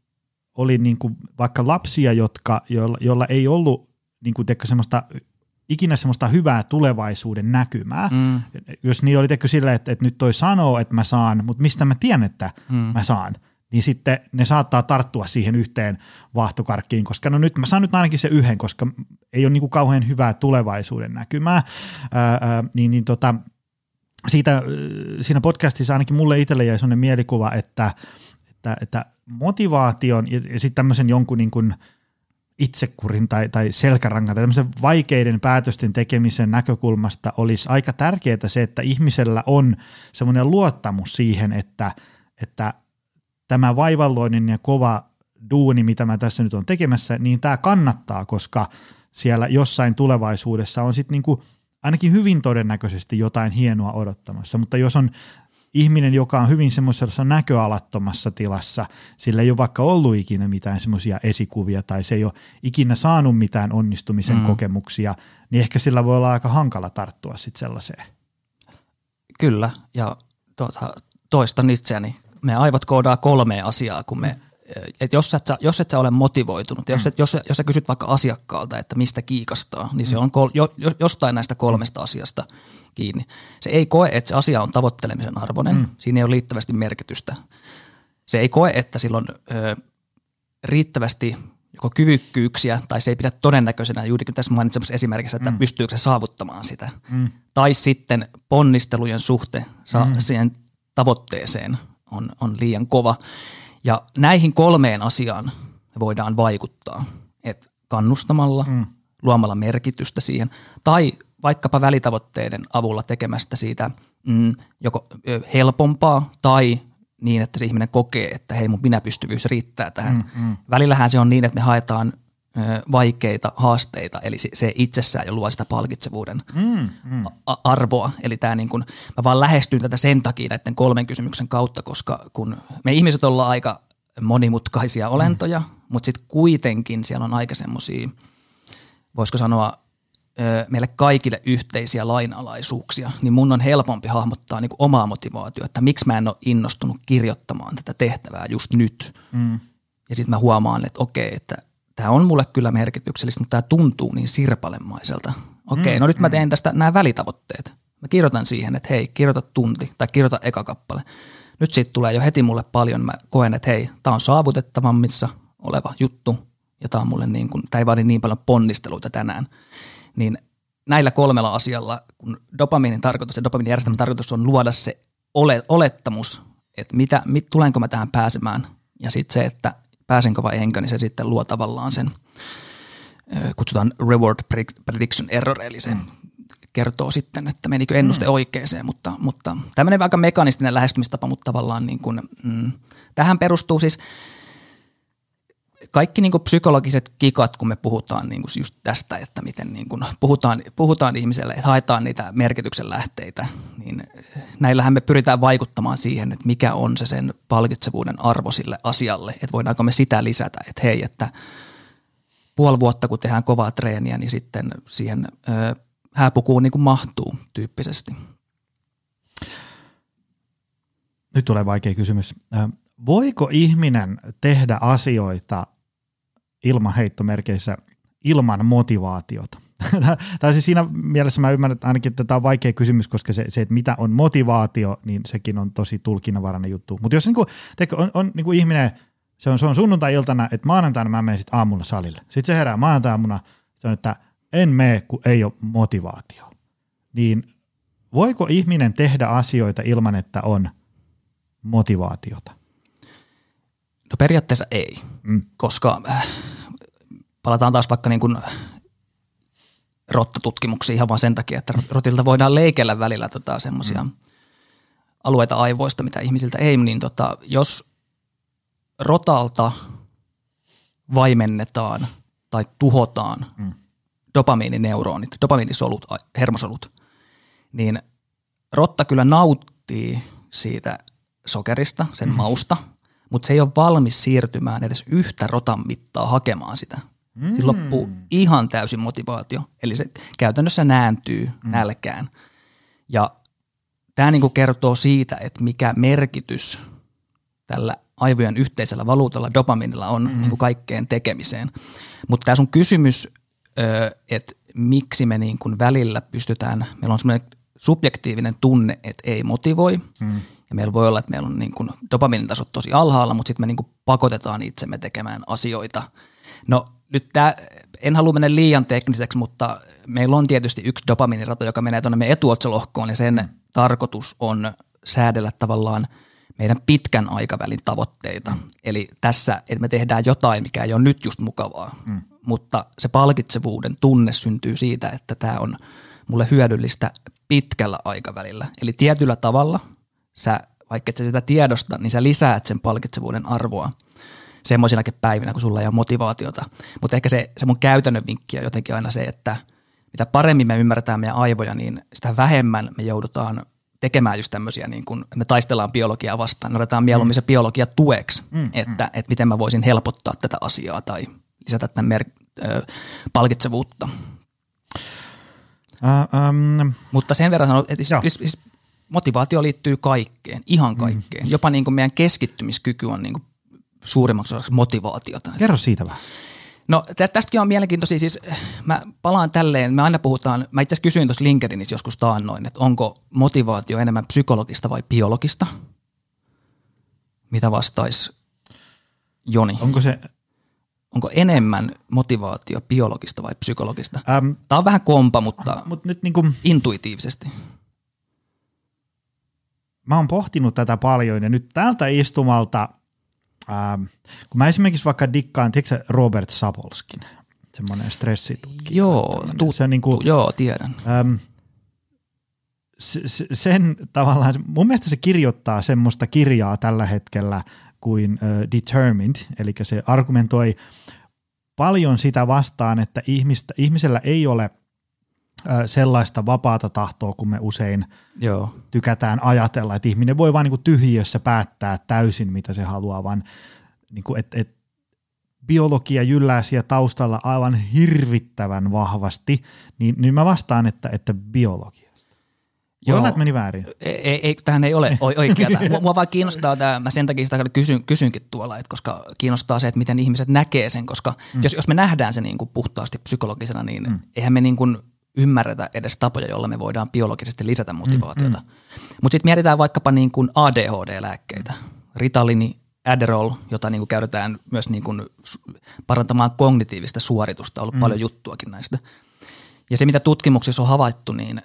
oli niin vaikka lapsia, jotka, joilla, joilla ei ollut niin kuin semmoista ikinä semmoista hyvää tulevaisuuden näkymää. Mm. Jos niin oli tekö sillä, että, että nyt toi sanoo, että mä saan, mutta mistä mä tiedän, että mm. mä saan – niin sitten ne saattaa tarttua siihen yhteen vaahtokarkkiin, koska no nyt mä saan nyt ainakin se yhden, koska ei ole niin kuin kauhean hyvää tulevaisuuden näkymää, ää, niin, niin tota, siitä, siinä podcastissa ainakin mulle itselle jäi sellainen mielikuva, että, että, että motivaation ja, ja sitten tämmöisen jonkun niin kuin itsekurin tai, tai selkärangan tai tämmöisen vaikeiden päätösten tekemisen näkökulmasta olisi aika tärkeää se, että ihmisellä on semmoinen luottamus siihen, että, että tämä vaivalloinen ja kova duuni, mitä mä tässä nyt on tekemässä, niin tämä kannattaa, koska siellä jossain tulevaisuudessa on sitten niinku ainakin hyvin todennäköisesti jotain hienoa odottamassa, mutta jos on ihminen, joka on hyvin semmoisessa näköalattomassa tilassa, sillä ei ole vaikka ollut ikinä mitään semmoisia esikuvia tai se ei ole ikinä saanut mitään onnistumisen mm. kokemuksia, niin ehkä sillä voi olla aika hankala tarttua sitten sellaiseen. Kyllä, ja tuota, toistan itseäni me aivot koodaa kolmea asiaa, kun me et jos, et sä, jos et sä ole motivoitunut, jos, et, jos, jos sä kysyt vaikka asiakkaalta, että mistä kiikastaa, niin se on kol, jo, jostain näistä kolmesta asiasta kiinni. Se ei koe, että se asia on tavoittelemisen arvoinen, mm. siinä ei ole riittävästi merkitystä. Se ei koe, että sillä on ö, riittävästi joko kyvykkyyksiä tai se ei pidä todennäköisenä, juurikin tässä mainitsemassa esimerkissä, että mm. pystyykö se saavuttamaan sitä. Mm. Tai sitten ponnistelujen suhte saa mm. siihen tavoitteeseen on, on liian kova. Ja näihin kolmeen asiaan voidaan vaikuttaa, että kannustamalla, mm. luomalla merkitystä siihen tai vaikkapa välitavoitteiden avulla tekemästä siitä mm, joko helpompaa tai niin, että se ihminen kokee, että hei mun minäpystyvyys riittää tähän. Mm, mm. Välillähän se on niin, että me haetaan vaikeita haasteita, eli se itsessään jo luo sitä palkitsevuuden mm, mm. arvoa. Eli tämä niin kun, mä vaan lähestyn tätä sen takia näiden kolmen kysymyksen kautta, koska kun me ihmiset ollaan aika monimutkaisia olentoja, mm. mutta sitten kuitenkin siellä on aika semmoisia, voisiko sanoa, meille kaikille yhteisiä lainalaisuuksia, niin mun on helpompi hahmottaa niin omaa motivaatiota, että miksi mä en ole innostunut kirjoittamaan tätä tehtävää just nyt. Mm. Ja sitten mä huomaan, että okei, että – tämä on mulle kyllä merkityksellistä, mutta tämä tuntuu niin sirpalemaiselta. Okei, mm, no nyt mä mm. teen tästä nämä välitavoitteet. Mä kirjoitan siihen, että hei, kirjoita tunti tai kirjoita eka kappale. Nyt siitä tulee jo heti mulle paljon. Mä koen, että hei, tämä on saavutettavammissa oleva juttu ja tämä on mulle niin kuin, tämä ei vaadi niin paljon ponnisteluita tänään. Niin näillä kolmella asialla, kun dopamiinin tarkoitus ja dopamiinin järjestelmän tarkoitus on luoda se ole, olettamus, että mitä, mit, tulenko mä tähän pääsemään ja sitten se, että pääsenkö vai enkö, niin se sitten luo tavallaan sen, kutsutaan reward prediction error, eli se kertoo sitten, että menikö ennuste mm. oikeeseen, mutta, mutta tämmöinen aika mekanistinen lähestymistapa, mutta tavallaan niin kuin, mm, tähän perustuu siis – kaikki niin psykologiset kikat, kun me puhutaan niin just tästä, että miten niin kuin puhutaan, puhutaan ihmiselle, että haetaan niitä merkityksen lähteitä, niin näillähän me pyritään vaikuttamaan siihen, että mikä on se sen palkitsevuuden arvo sille asialle, että voidaanko me sitä lisätä, että hei, että puoli vuotta kun tehdään kovaa treeniä, niin sitten siihen ö, hääpukuun niin kuin mahtuu tyyppisesti. Nyt tulee vaikea kysymys. Voiko ihminen tehdä asioita ilman heittomerkeissä ilman motivaatiota? tai siis siinä mielessä mä ymmärrän että ainakin, tämä on vaikea kysymys, koska se, se että mitä on motivaatio, niin sekin on tosi tulkinnanvarainen juttu. Mutta jos niin kuin, teikö, on, on niin kuin ihminen, se on, se on sunnuntai-iltana, että maanantaina mä menen sitten aamulla salille. Sitten se herää maanantaina se on, että en mene, kun ei ole motivaatio. Niin voiko ihminen tehdä asioita ilman, että on motivaatiota? No periaatteessa ei, mm. koska äh, palataan taas vaikka niin kuin rottatutkimuksiin ihan vaan sen takia, että rotilta voidaan leikellä välillä tota semmoisia mm. alueita aivoista, mitä ihmisiltä ei, niin tota, jos rotalta vaimennetaan tai tuhotaan mm. dopamiinineuronit, dopamiinisolut, hermosolut, niin rotta kyllä nauttii siitä sokerista, sen mm. mausta – mutta se ei ole valmis siirtymään edes yhtä rotan mittaa hakemaan sitä. Mm. Siinä loppuu ihan täysin motivaatio, eli se käytännössä nääntyy mm. nälkään. Ja tämä niinku kertoo siitä, että mikä merkitys tällä aivojen yhteisellä valuutalla dopaminilla on mm. niinku kaikkeen tekemiseen. Mutta tämä sun kysymys, että miksi me niinku välillä pystytään, meillä on semmoinen subjektiivinen tunne, että ei motivoi, mm. Ja meillä voi olla, että meillä on niin kuin dopaminitasot tosi alhaalla, mutta sitten me niin kuin pakotetaan itsemme tekemään asioita. No nyt tämä, en halua mennä liian tekniseksi, mutta meillä on tietysti yksi dopaminirata, joka menee tuonne meidän etuotsalohkoon ja sen mm. tarkoitus on säädellä tavallaan meidän pitkän aikavälin tavoitteita. Mm. Eli tässä, että me tehdään jotain, mikä ei ole nyt just mukavaa, mm. mutta se palkitsevuuden tunne syntyy siitä, että tämä on mulle hyödyllistä pitkällä aikavälillä. Eli tietyllä tavalla – sä, vaikka et sä sitä tiedosta, niin sä lisäät sen palkitsevuuden arvoa semmoisinakin päivinä, kun sulla ei ole motivaatiota. Mutta ehkä se, se mun käytännön vinkki on jotenkin aina se, että mitä paremmin me ymmärretään meidän aivoja, niin sitä vähemmän me joudutaan tekemään just tämmöisiä, niin kun me taistellaan biologiaa vastaan, me otetaan mieluummin mm. se biologia tueksi, mm, että, mm. että miten mä voisin helpottaa tätä asiaa tai lisätä tämän mer- ö, palkitsevuutta. Uh, um, Mutta sen verran sanon, että siis, siis motivaatio liittyy kaikkeen, ihan mm. kaikkeen. Mm. Jopa niin kuin meidän keskittymiskyky on niin kuin suurimmaksi osaksi motivaatiota. Kerro siitä vähän. No tästäkin on mielenkiintoisia, siis mä palaan tälleen, me aina puhutaan, mä itse asiassa kysyin tuossa LinkedInissä joskus taannoin, että onko motivaatio enemmän psykologista vai biologista? Mitä vastaisi Joni? Onko se Onko enemmän motivaatio biologista vai psykologista? Ähm, Tämä on vähän kompa, mutta mut nyt niinku, intuitiivisesti mä oon pohtinut tätä paljon ja nyt tältä istumalta, ähm, kun mä esimerkiksi vaikka dikkaan, tiedätkö Robert Sapolskin, semmoinen stressitutkija. Joo, tu- se on niin kuin, joo, tiedän. Ähm, sen tavallaan, mun mielestä se kirjoittaa semmoista kirjaa tällä hetkellä kuin uh, Determined, eli se argumentoi paljon sitä vastaan, että ihmistä, ihmisellä ei ole – sellaista vapaata tahtoa, kun me usein Joo. tykätään ajatella, että ihminen voi vain niin tyhjiössä päättää täysin, mitä se haluaa, vaan niin kuin, että, että biologia jyllää siellä taustalla aivan hirvittävän vahvasti, niin, niin mä vastaan, että, että biologia. Joo. Olla, että meni väärin. Ei, ei, tähän ei ole oikeaa. Mua, mua vaan kiinnostaa tämä, mä sen takia sitä kysyn, kysynkin tuolla, että koska kiinnostaa se, että miten ihmiset näkee sen, koska mm. jos, jos me nähdään se niin kuin puhtaasti psykologisena, niin mm. eihän me niin kuin ymmärretä edes tapoja, joilla me voidaan biologisesti lisätä motivaatiota. Mm, mm. Mutta sitten mietitään vaikkapa niin kuin ADHD-lääkkeitä. Ritalini, Adderall, jota niin kuin käytetään myös niin kuin parantamaan kognitiivista suoritusta, on ollut mm. paljon juttuakin näistä. Ja se, mitä tutkimuksissa on havaittu, niin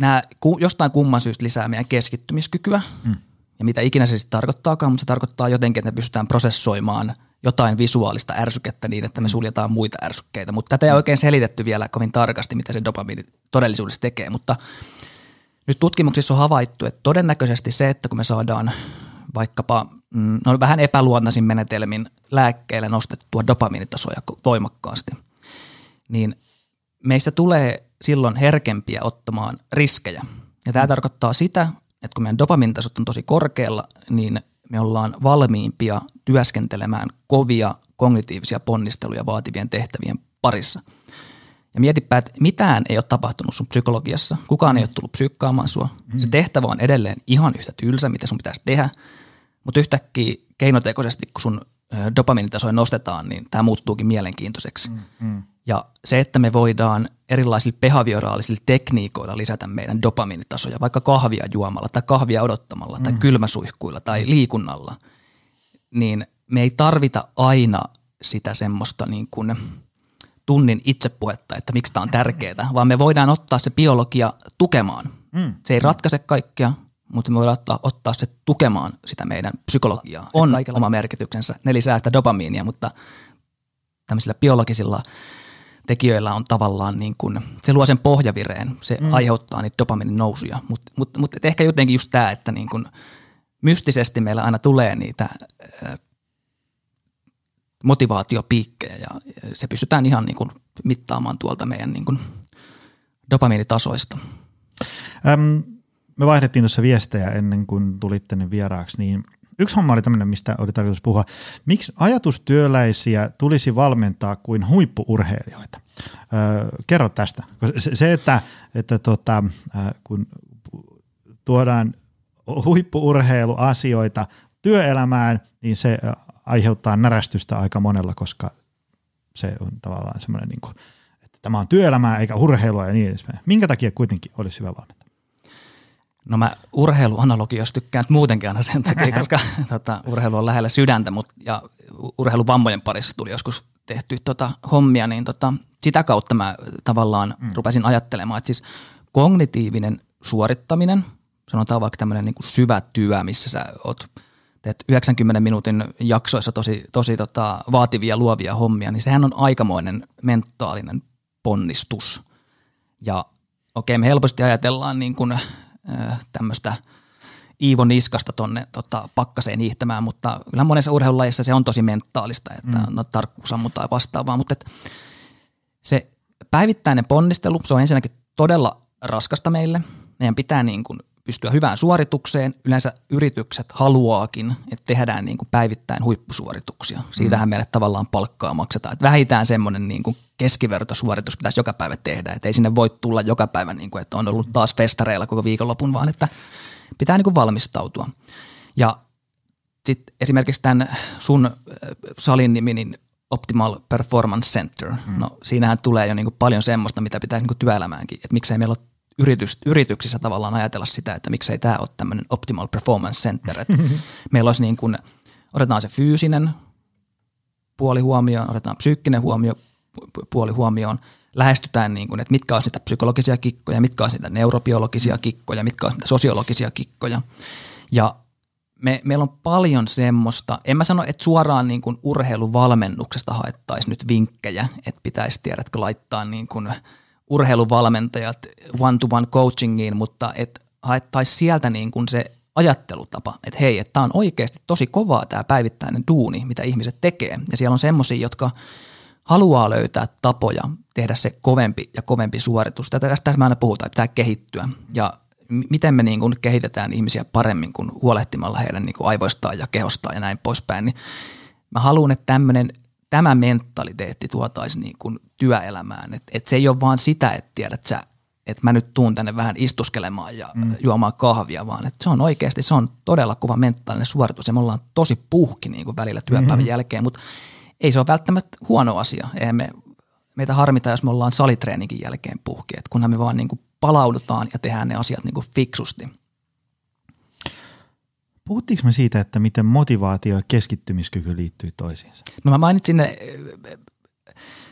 nämä jostain kumman syystä lisää meidän keskittymiskykyä. Mm. Ja mitä ikinä se sitten tarkoittaakaan, mutta se tarkoittaa jotenkin, että me pystytään prosessoimaan jotain visuaalista ärsykettä niin, että me suljetaan muita ärsykkeitä. Mutta tätä ei mm. oikein selitetty vielä kovin tarkasti, mitä se dopamiini todellisuudessa tekee. Mutta nyt tutkimuksissa on havaittu, että todennäköisesti se, että kun me saadaan vaikkapa mm, no vähän epäluontaisin menetelmin lääkkeelle nostettua dopamiinitasoja voimakkaasti, niin meistä tulee silloin herkempiä ottamaan riskejä. Ja tämä mm. tarkoittaa sitä, että kun meidän dopamiinitasot on tosi korkealla, niin me ollaan valmiimpia työskentelemään kovia kognitiivisia ponnisteluja vaativien tehtävien parissa. Ja mietipä, että mitään ei ole tapahtunut sun psykologiassa, kukaan ei ole tullut psyykkaamaan sua. Se tehtävä on edelleen ihan yhtä tylsä, mitä sun pitäisi tehdä, mutta yhtäkkiä keinotekoisesti, kun sun dopamiinitasoja nostetaan, niin tämä muuttuukin mielenkiintoiseksi. Mm, mm. Ja se, että me voidaan erilaisilla behavioraalisilla tekniikoilla lisätä meidän dopamiinitasoja, vaikka kahvia juomalla tai kahvia odottamalla tai mm. kylmäsuihkuilla tai liikunnalla, niin me ei tarvita aina sitä semmoista niin kuin tunnin itsepuhetta, että miksi tämä on tärkeää, vaan me voidaan ottaa se biologia tukemaan. Mm. Se ei ratkaise kaikkea, mutta me voidaan ottaa, ottaa se tukemaan sitä meidän psykologiaa. On kaikilla oma merkityksensä, ne lisää sitä dopamiinia, mutta tämmöisillä biologisilla tekijöillä on tavallaan niin kuin, se luo sen pohjavireen, se mm. aiheuttaa niitä dopaminin nousuja, mutta mut, mut, ehkä jotenkin just tämä, että niin kuin mystisesti meillä aina tulee niitä äh, motivaatiopiikkejä ja se pystytään ihan niin kuin mittaamaan tuolta meidän niin kuin dopamiinitasoista. Öm, me vaihdettiin tuossa viestejä ennen kuin tulit tänne vieraaksi, niin yksi homma oli tämmöinen, mistä oli tarkoitus puhua. Miksi ajatustyöläisiä tulisi valmentaa kuin huippuurheilijoita? Öö, kerro tästä. Se, että, että tota, kun tuodaan huippuurheiluasioita työelämään, niin se aiheuttaa närästystä aika monella, koska se on tavallaan semmoinen, niin kuin, että tämä on työelämää eikä urheilua ja niin edespäin. Minkä takia kuitenkin olisi hyvä valmentaa? No mä urheiluanalogiosta tykkään muutenkin aina sen takia, koska tota, urheilu on lähellä sydäntä, mutta ja urheiluvammojen parissa tuli joskus tehty tota, hommia, niin tota, sitä kautta mä tavallaan mm. rupesin ajattelemaan, että siis kognitiivinen suorittaminen, sanotaan vaikka tämmöinen niin syvä työ, missä sä oot, teet 90 minuutin jaksoissa tosi, tosi tota, vaativia luovia hommia, niin sehän on aikamoinen mentaalinen ponnistus. Ja okei, me helposti ajatellaan niin kuin tämmöistä Iivo Niskasta tonne tota, pakkaseen hiihtämään, mutta kyllä monessa urheilulajissa se on tosi mentaalista, että mm. no, tarkkuus ammutaan vastaavaa, mutta et se päivittäinen ponnistelu, se on ensinnäkin todella raskasta meille. Meidän pitää niin kuin pystyä hyvään suoritukseen. Yleensä yritykset haluaakin, että tehdään niin kuin päivittäin huippusuorituksia. Siitähän mm. meille tavallaan palkkaa maksetaan. Että vähintään semmoinen niin kuin keskivertosuoritus pitäisi joka päivä tehdä. Että ei sinne voi tulla joka päivä, niin kuin, että on ollut taas festareilla koko viikonlopun, vaan että pitää niin kuin valmistautua. Ja sitten esimerkiksi tämän sun äh, salin nimi, niin Optimal Performance Center. Mm. No siinähän tulee jo niin kuin paljon semmoista, mitä pitää niin kuin työelämäänkin, että miksei meillä ole yritys, yrityksissä tavallaan ajatella sitä, että miksei tämä ole tämmöinen Optimal Performance Center. Että meillä olisi niin kuin, otetaan se fyysinen puoli huomioon, otetaan psyykkinen huomio, puoli huomioon, lähestytään niin kuin, että mitkä ovat niitä psykologisia kikkoja, mitkä ovat niitä neurobiologisia kikkoja, mitkä ovat niitä sosiologisia kikkoja. Ja me, meillä on paljon semmoista, en mä sano, että suoraan niin kuin urheiluvalmennuksesta haettaisiin nyt vinkkejä, että pitäisi tiedätkö laittaa niin kuin urheiluvalmentajat one-to-one coachingiin, mutta että haettaisiin sieltä niin kuin se ajattelutapa, että hei, että tämä on oikeasti tosi kovaa tämä päivittäinen duuni, mitä ihmiset tekee. Ja siellä on semmoisia, jotka haluaa löytää tapoja tehdä se kovempi ja kovempi suoritus. Tätä, tästä me aina puhutaan, että pitää kehittyä. Ja miten me niin kuin kehitetään ihmisiä paremmin kuin huolehtimalla heidän niin kuin aivoistaan ja kehostaan ja näin poispäin, niin mä haluan, että tämmöinen, tämä mentaliteetti tuotaisiin niin kuin työelämään. Että et se ei ole vaan sitä, että tiedät sä, että mä nyt tuun tänne vähän istuskelemaan ja mm. juomaan kahvia, vaan että se on oikeasti, se on todella kova mentaalinen suoritus ja me ollaan tosi puhki niin kuin välillä työpäivän mm-hmm. jälkeen, mutta ei se ole välttämättä huono asia. Eihän me meitä harmita, jos me ollaan salitreeninkin jälkeen puhki, että kunhan me vaan niin kuin palaudutaan ja tehdään ne asiat niin kuin fiksusti. Puhuttiinko me siitä, että miten motivaatio ja keskittymiskyky liittyy toisiinsa? No mä mainitsin ne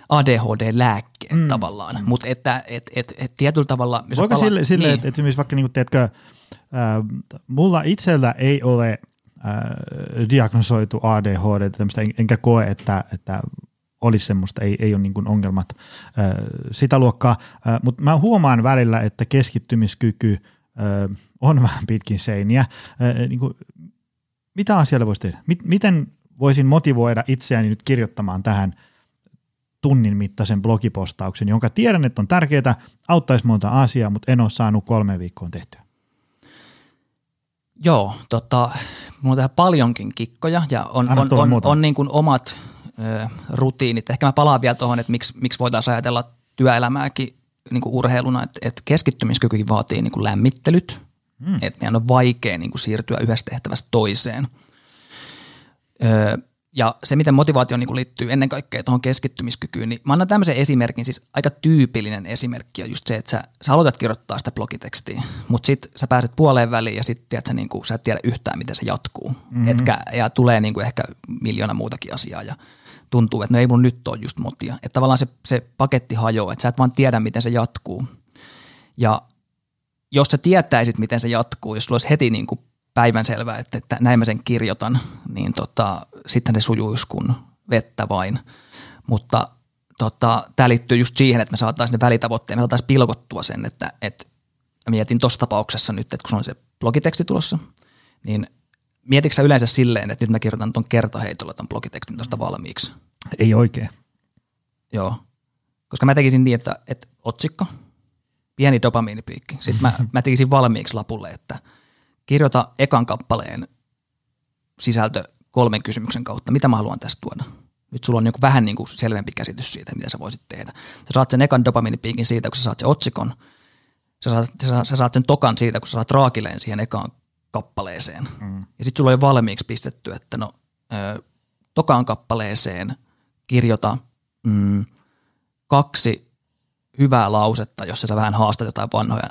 ADHD-lääkkeet mm. tavallaan, mm. mutta että et, et, et tietyllä tavalla... Voiko pala- sille, sille niin. että, että vaikka niin kuin, teetkö, äh, mulla itsellä ei ole äh, diagnosoitu ADHD, tämmöistä, en, enkä koe, että, että olisi semmoista, ei, ei ole niin ongelmat äh, sitä luokkaa, äh, mutta mä huomaan välillä, että keskittymiskyky äh, on vähän pitkin seiniä. Niin kuin, mitä asialle voisi tehdä? Miten voisin motivoida itseäni nyt kirjoittamaan tähän – tunnin mittaisen blogipostauksen, jonka tiedän, että on tärkeää, auttaisi monta asiaa, mutta en ole saanut kolme viikkoon tehtyä. Joo, tota, mulla on tähän paljonkin kikkoja ja on, on, on, on niin kuin omat ö, rutiinit. Ehkä mä palaan vielä tuohon, että miksi, miksi voitaisiin ajatella työelämääkin niin kuin urheiluna, että, että keskittymiskykykin vaatii niin kuin lämmittelyt, hmm. että meidän on vaikea niin kuin siirtyä yhdestä tehtävästä toiseen. Ö, ja se, miten motivaatio niin liittyy ennen kaikkea tuohon keskittymiskykyyn, niin mä annan tämmöisen esimerkin, siis aika tyypillinen esimerkki on just se, että sä, sä aloitat kirjoittaa sitä blogitekstiä, mutta sitten sä pääset puoleen väliin ja sitten sä, niin kuin, sä et tiedä yhtään, miten se jatkuu. Mm-hmm. Etkä, ja tulee niin kuin ehkä miljoona muutakin asiaa ja tuntuu, että no ei mun nyt ole just motia. Että tavallaan se, se paketti hajoaa, että sä et vaan tiedä, miten se jatkuu. Ja jos sä tietäisit, miten se jatkuu, jos sulla olisi heti niin kuin päivänselvää, että, että näin mä sen kirjoitan, niin tota, sitten se sujuisi kuin vettä vain. Mutta tota, tämä liittyy just siihen, että me saataisiin ne välitavoitteet, me saataisiin pilkottua sen, että, että mietin tuossa tapauksessa nyt, että kun on se blogiteksti tulossa, niin mietitkö sä yleensä silleen, että nyt mä kirjoitan tuon kertaheitolla tuon blogitekstin tuosta valmiiksi? Ei oikein. Joo, koska mä tekisin niin, että, että otsikko, pieni dopamiinipiikki. Sitten mä, mä tekisin valmiiksi lapulle, että – kirjoita ekan kappaleen sisältö kolmen kysymyksen kautta, mitä mä haluan tästä tuoda. Nyt sulla on niin vähän niin kuin selvempi käsitys siitä, mitä sä voisit tehdä. Sä saat sen ekan dopaminipiikin siitä, kun sä saat sen otsikon. Sä saat, sä, sä saat sen tokan siitä, kun sä saat raakileen siihen ekaan kappaleeseen. Mm. Ja sitten sulla on jo valmiiksi pistetty, että no ö, tokaan kappaleeseen kirjoita mm, kaksi hyvää lausetta, jossa sä vähän haastat jotain vanhoja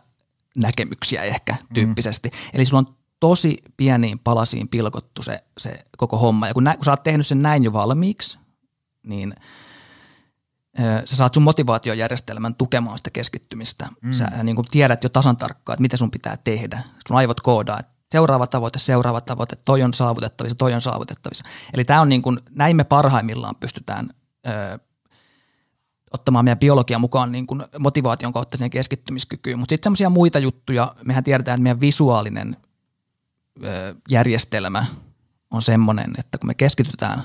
näkemyksiä ehkä mm. tyyppisesti. Mm. Eli sulla on tosi pieniin palasiin pilkottu se, se koko homma. Ja kun, nä, kun sä oot tehnyt sen näin jo valmiiksi, niin ö, sä saat sun motivaatiojärjestelmän tukemaan sitä keskittymistä. Mm. Sä niin kuin tiedät jo tasan tarkkaan, että mitä sun pitää tehdä. Sun aivot koodaa, että seuraava tavoite, seuraava tavoite, toi on saavutettavissa, toi on saavutettavissa. Eli tämä on niin kuin, näin me parhaimmillaan pystytään ö, ottamaan meidän biologia mukaan niin kuin motivaation kautta siihen keskittymiskykyyn. Mutta sitten semmoisia muita juttuja, mehän tiedetään, että meidän visuaalinen ö, järjestelmä on semmoinen, että kun me keskitytään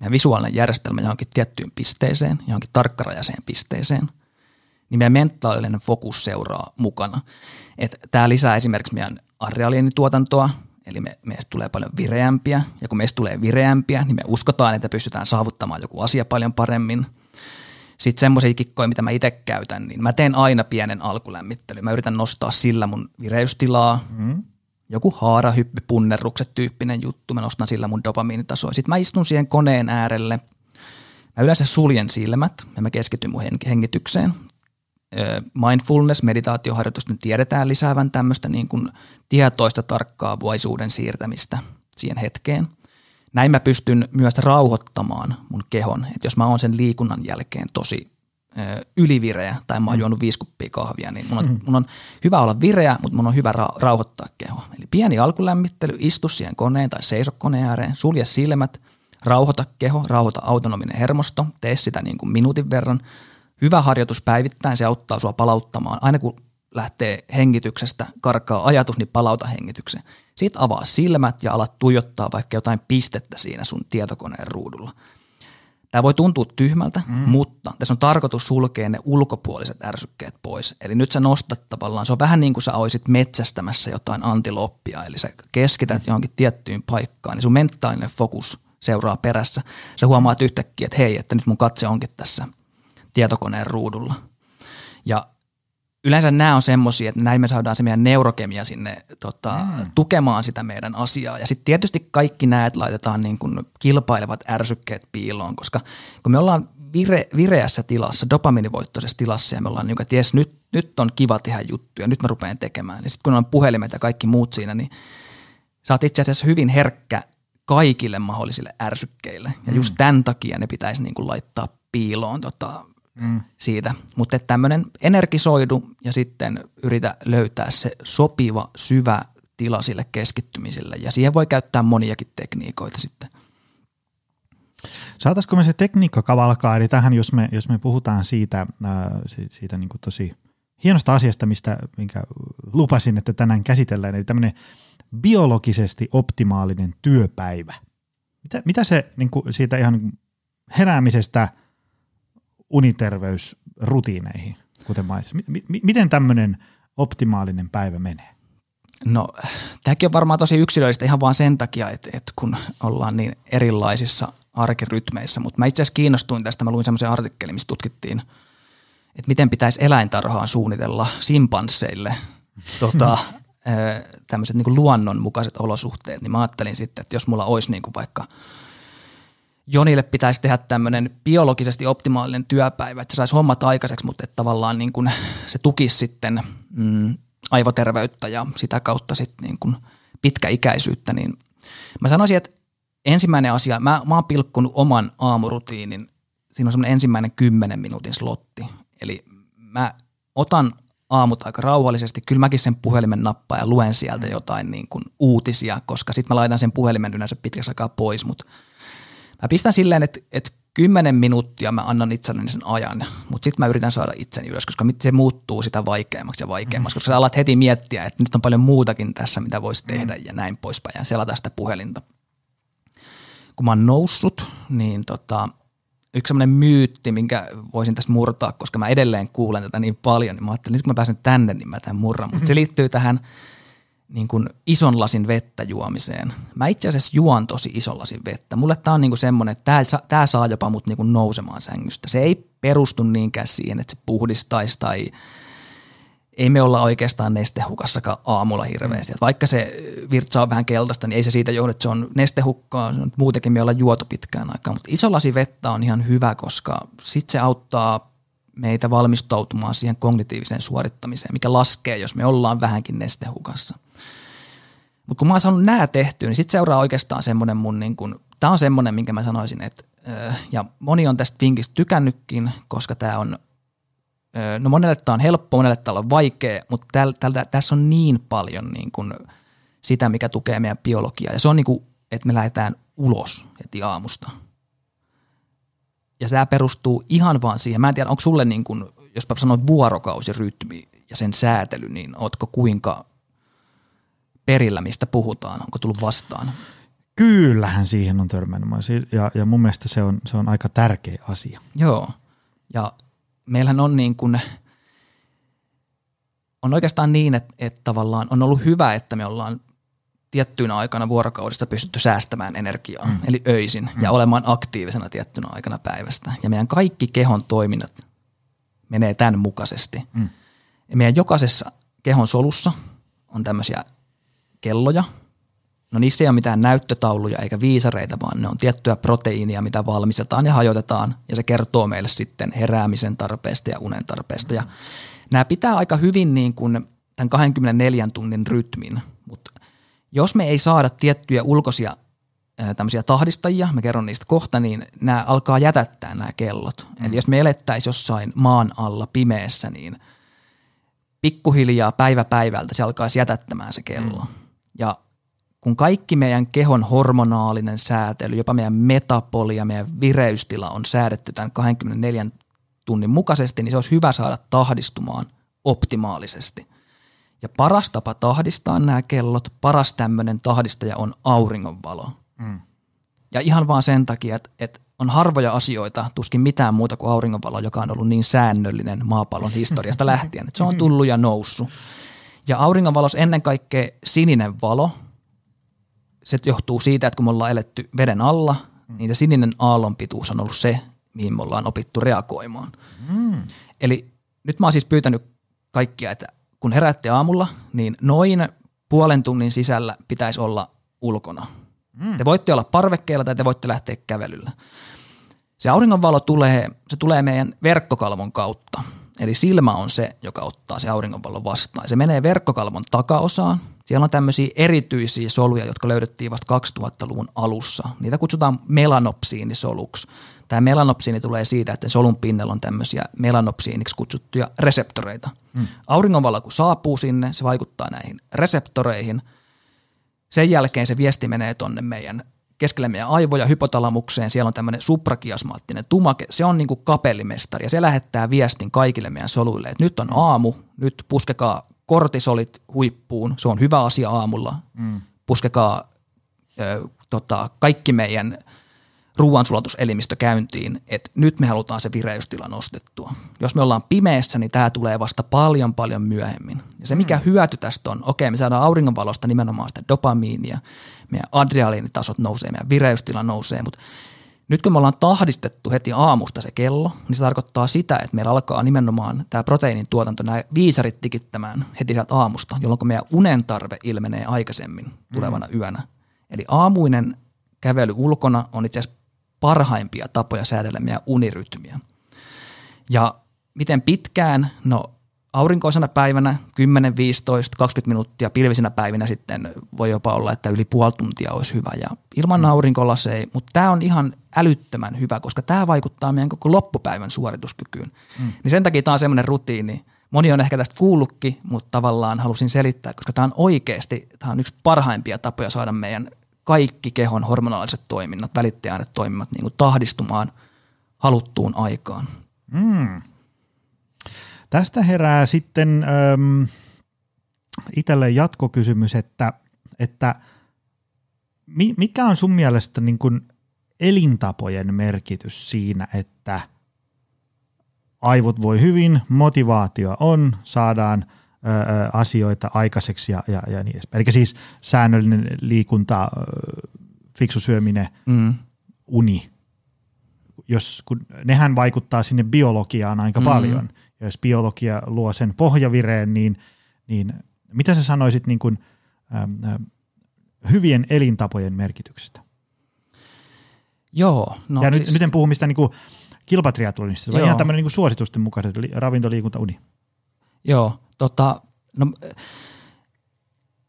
meidän visuaalinen järjestelmä johonkin tiettyyn pisteeseen, johonkin tarkkarajaiseen pisteeseen, niin meidän mentaalinen fokus seuraa mukana. Tämä lisää esimerkiksi meidän arealiinituotantoa, eli me, meistä tulee paljon vireämpiä, ja kun meistä tulee vireämpiä, niin me uskotaan, että pystytään saavuttamaan joku asia paljon paremmin – sitten semmoisia kikkoja, mitä mä itse käytän, niin mä teen aina pienen alkulämmittelyn. Mä yritän nostaa sillä mun vireystilaa, mm. joku haarahyppy, punnerrukset tyyppinen juttu. Mä nostan sillä mun dopamiinitasoa. Sitten mä istun siihen koneen äärelle. Mä yleensä suljen silmät ja mä keskityn mun hengitykseen. Mindfulness, meditaatioharjoitusten tiedetään lisäävän tämmöistä niin kuin tietoista tarkkaavuisuuden siirtämistä siihen hetkeen – näin mä pystyn myös rauhoittamaan mun kehon. Et jos mä oon sen liikunnan jälkeen tosi ö, ylivireä tai mä oon mm. juonut viisi kuppia kahvia, niin mun on, mm. mun on hyvä olla vireä, mutta mun on hyvä ra- rauhoittaa keho. Eli pieni alkulämmittely, istu siihen koneen tai seiso koneen ääreen, sulje silmät, rauhoita keho, rauhoita autonominen hermosto, tee sitä niin kuin minuutin verran. Hyvä harjoitus päivittäin, se auttaa sua palauttamaan. Aina kun lähtee hengityksestä, karkaa ajatus, niin palauta hengityksen. Sitten avaa silmät ja alat tuijottaa vaikka jotain pistettä siinä sun tietokoneen ruudulla. Tämä voi tuntua tyhmältä, mm. mutta tässä on tarkoitus sulkea ne ulkopuoliset ärsykkeet pois. Eli nyt sä nostat tavallaan, se on vähän niin kuin sä olisit metsästämässä jotain antiloppia, eli sä keskität mm. johonkin tiettyyn paikkaan, niin sun mentaalinen fokus seuraa perässä. Sä huomaat yhtäkkiä, että hei, että nyt mun katse onkin tässä tietokoneen ruudulla. Ja yleensä nämä on semmoisia, että näin me saadaan se meidän neurokemia sinne tota, mm. tukemaan sitä meidän asiaa. Ja sitten tietysti kaikki näet laitetaan niin kuin kilpailevat ärsykkeet piiloon, koska kun me ollaan vire, vireässä tilassa, dopaminivoittoisessa tilassa ja me ollaan niin kuin, että jes, nyt, nyt on kiva tehdä juttuja, nyt mä rupean tekemään. Ja sitten kun on puhelimet ja kaikki muut siinä, niin sä oot itse asiassa hyvin herkkä kaikille mahdollisille ärsykkeille. Ja mm. just tämän takia ne pitäisi niin kuin laittaa piiloon tota, mm. siitä. Mutta tämmöinen energisoidu ja sitten yritä löytää se sopiva, syvä tila sille keskittymiselle. Ja siihen voi käyttää moniakin tekniikoita sitten. Saataisiko me se tekniikka kavalkaa, eli tähän jos me, jos me puhutaan siitä, ää, siitä niin kuin tosi hienosta asiasta, mistä, minkä lupasin, että tänään käsitellään, eli tämmöinen biologisesti optimaalinen työpäivä. Mitä, mitä se niin kuin siitä ihan heräämisestä uniterveysrutiineihin, kuten mainitsin, miten tämmöinen optimaalinen päivä menee? No, tämäkin on varmaan tosi yksilöllistä ihan vaan sen takia, että, että kun ollaan niin erilaisissa arkirytmeissä, mutta mä itse asiassa kiinnostuin tästä, mä luin semmoisen artikkelin, missä tutkittiin, että miten pitäisi eläintarhaa suunnitella simpansseille tota, tämmöiset niin luonnonmukaiset olosuhteet, niin mä ajattelin sitten, että jos mulla olisi niin kuin vaikka Jonille pitäisi tehdä tämmöinen biologisesti optimaalinen työpäivä, että se saisi hommat aikaiseksi, mutta että tavallaan niin kuin se tukisi sitten mm, aivoterveyttä ja sitä kautta sitten niin kuin pitkäikäisyyttä, niin mä sanoisin, että ensimmäinen asia, mä, mä oon pilkkunut oman aamurutiinin, siinä on semmoinen ensimmäinen kymmenen minuutin slotti, eli mä otan aamut aika rauhallisesti. Kyllä mäkin sen puhelimen nappaan ja luen sieltä jotain niin kuin uutisia, koska sitten mä laitan sen puhelimen yleensä pitkäksi aikaa pois, mutta mä pistän silleen, että, että kymmenen minuuttia mä annan itselleni sen ajan, mutta sitten mä yritän saada itseni ylös, koska se muuttuu sitä vaikeammaksi ja vaikeammaksi, koska sä alat heti miettiä, että nyt on paljon muutakin tässä, mitä voisi tehdä ja näin poispäin ja selata sitä puhelinta. Kun mä oon noussut, niin tota, yksi sellainen myytti, minkä voisin tässä murtaa, koska mä edelleen kuulen tätä niin paljon, niin mä ajattelin, että nyt kun mä pääsen tänne, niin mä tämän murran. Mutta se liittyy tähän niin kuin ison lasin vettä juomiseen. Mä itse asiassa juon tosi ison lasin vettä. Mulle tää on niin kuin semmoinen, että tää saa jopa mut niin kuin nousemaan sängystä. Se ei perustu niinkään siihen, että se puhdistaisi tai – ei me olla oikeastaan nestehukassakaan aamulla hirveästi. Et vaikka se virtsa on vähän keltaista, niin ei se siitä johdu, että se on nestehukkaa. Muutenkin me ollaan juotu pitkään aikaa. Mutta iso lasi vettä on ihan hyvä, koska sitten se auttaa meitä valmistautumaan siihen kognitiiviseen suorittamiseen, mikä laskee, jos me ollaan vähänkin nestehukassa. Mutta kun mä oon saanut nämä tehtyä, niin sitten seuraa oikeastaan semmoinen mun, niin kun, tämä on semmoinen, minkä mä sanoisin, että, ja moni on tästä vinkistä tykännytkin, koska tämä on no monelle tämä on helppo, monelle tämä on vaikea, mutta täl, täl, tässä on niin paljon niin kuin sitä, mikä tukee meidän biologiaa. Ja se on niin kuin, että me lähdetään ulos heti aamusta. Ja tämä perustuu ihan vaan siihen. Mä en tiedä, onko sulle niin kuin, jos sanoit vuorokausirytmi ja sen säätely, niin ootko kuinka perillä, mistä puhutaan? Onko tullut vastaan? Kyllähän siihen on törmännyt. Ja, ja mun mielestä se on, se on aika tärkeä asia. Joo. Ja meillähän on niin kuin, on oikeastaan niin, että, että tavallaan on ollut hyvä, että me ollaan tiettyynä aikana vuorokaudesta pystytty säästämään energiaa, mm. eli öisin, mm. ja olemaan aktiivisena tiettynä aikana päivästä. Ja meidän kaikki kehon toiminnat menee tämän mukaisesti. Mm. Ja meidän jokaisessa kehon solussa on tämmöisiä kelloja, No niissä ei ole mitään näyttötauluja eikä viisareita, vaan ne on tiettyä proteiinia, mitä valmistetaan ja hajotetaan, ja se kertoo meille sitten heräämisen tarpeesta ja unen tarpeesta. Ja nämä pitää aika hyvin niin kuin tämän 24 tunnin rytmin, mutta jos me ei saada tiettyjä ulkoisia tämmöisiä tahdistajia, mä kerron niistä kohta, niin nämä alkaa jätättää nämä kellot. Mm. Eli jos me elettäisiin jossain maan alla pimeässä, niin pikkuhiljaa päivä päivältä se alkaisi jätättämään se kello. Mm. Ja kun kaikki meidän kehon hormonaalinen säätely, jopa meidän metapolia, meidän vireystila on säädetty tämän 24 tunnin mukaisesti, niin se olisi hyvä saada tahdistumaan optimaalisesti. Ja paras tapa tahdistaa nämä kellot, paras tämmöinen tahdistaja on auringonvalo. Mm. Ja ihan vaan sen takia, että, että on harvoja asioita, tuskin mitään muuta kuin auringonvalo, joka on ollut niin säännöllinen maapallon historiasta lähtien, että se on tullut ja noussut. Ja auringonvalos ennen kaikkea sininen valo – se johtuu siitä, että kun me ollaan eletty veden alla, mm. niin se sininen aallon pituus on ollut se, mihin me ollaan opittu reagoimaan. Mm. Eli nyt mä oon siis pyytänyt kaikkia, että kun heräätte aamulla, niin noin puolen tunnin sisällä pitäisi olla ulkona. Mm. Te voitte olla parvekkeella tai te voitte lähteä kävelyllä. Se auringonvalo tulee, se tulee meidän verkkokalvon kautta. Eli silmä on se, joka ottaa se auringonvalon vastaan. Se menee verkkokalvon takaosaan. Siellä on tämmöisiä erityisiä soluja, jotka löydettiin vasta 2000-luvun alussa. Niitä kutsutaan melanopsiinisoluksi. Tämä melanopsiini tulee siitä, että solun pinnalla on tämmöisiä melanopsiiniksi kutsuttuja reseptoreita. Hmm. Auringonvalo kun saapuu sinne, se vaikuttaa näihin reseptoreihin. Sen jälkeen se viesti menee tonne meidän keskelle meidän aivoja hypotalamukseen. Siellä on tämmöinen suprakiasmaattinen tumake. Se on niin kuin kapellimestari ja se lähettää viestin kaikille meidän soluille, että nyt on aamu, nyt puskekaa kortisolit huippuun. Se on hyvä asia aamulla. Mm. Puskekaa ö, tota, kaikki meidän ruoansulatuselimistö käyntiin, että nyt me halutaan se vireystila nostettua. Jos me ollaan pimeässä, niin tämä tulee vasta paljon paljon myöhemmin. Ja se mikä mm. hyöty tästä on, okei me saadaan auringonvalosta nimenomaan sitä dopamiinia, meidän adrealiinitasot nousee, meidän vireystila nousee, mutta nyt kun me ollaan tahdistettu heti aamusta se kello, niin se tarkoittaa sitä, että meillä alkaa nimenomaan tämä proteiinin tuotanto, nämä viisarit tikittämään heti sieltä aamusta, jolloin meidän unen tarve ilmenee aikaisemmin tulevana mm. yönä. Eli aamuinen kävely ulkona on itse asiassa parhaimpia tapoja säädellä meidän unirytmiä. Ja miten pitkään? No aurinkoisena päivänä 10, 15, 20 minuuttia, pilvisinä päivinä sitten voi jopa olla, että yli puoli tuntia olisi hyvä. Ja ilman mm. aurinkolaseja, mutta tämä on ihan älyttömän hyvä, koska tämä vaikuttaa meidän koko loppupäivän suorituskykyyn. Mm. Niin sen takia tämä on semmoinen rutiini. Moni on ehkä tästä kuullutkin, mutta tavallaan halusin selittää, koska tämä on oikeasti, tämä on yksi parhaimpia tapoja saada meidän kaikki kehon hormonaaliset toiminnat, välittäjäainet niin kuin tahdistumaan haluttuun aikaan. Mm. Tästä herää sitten ähm, itselle jatkokysymys, että, että mi, mikä on sun mielestä niin kuin elintapojen merkitys siinä, että aivot voi hyvin, motivaatio on, saadaan – asioita aikaiseksi ja, ja, ja niin edespäin. Eli siis säännöllinen liikunta, fiksu syöminen, mm. uni. Jos, kun, nehän vaikuttaa sinne biologiaan aika mm. paljon. Ja jos biologia luo sen pohjavireen, niin, niin mitä sä sanoisit niin kuin, ähm, hyvien elintapojen merkityksestä? Joo. No ja siis... nyt, nyt en puhu mistään niin kilpatriatlonista, vaan ihan tämmöinen niin suositusten mukainen ravinto, liikunta, uni. Joo, tota, no,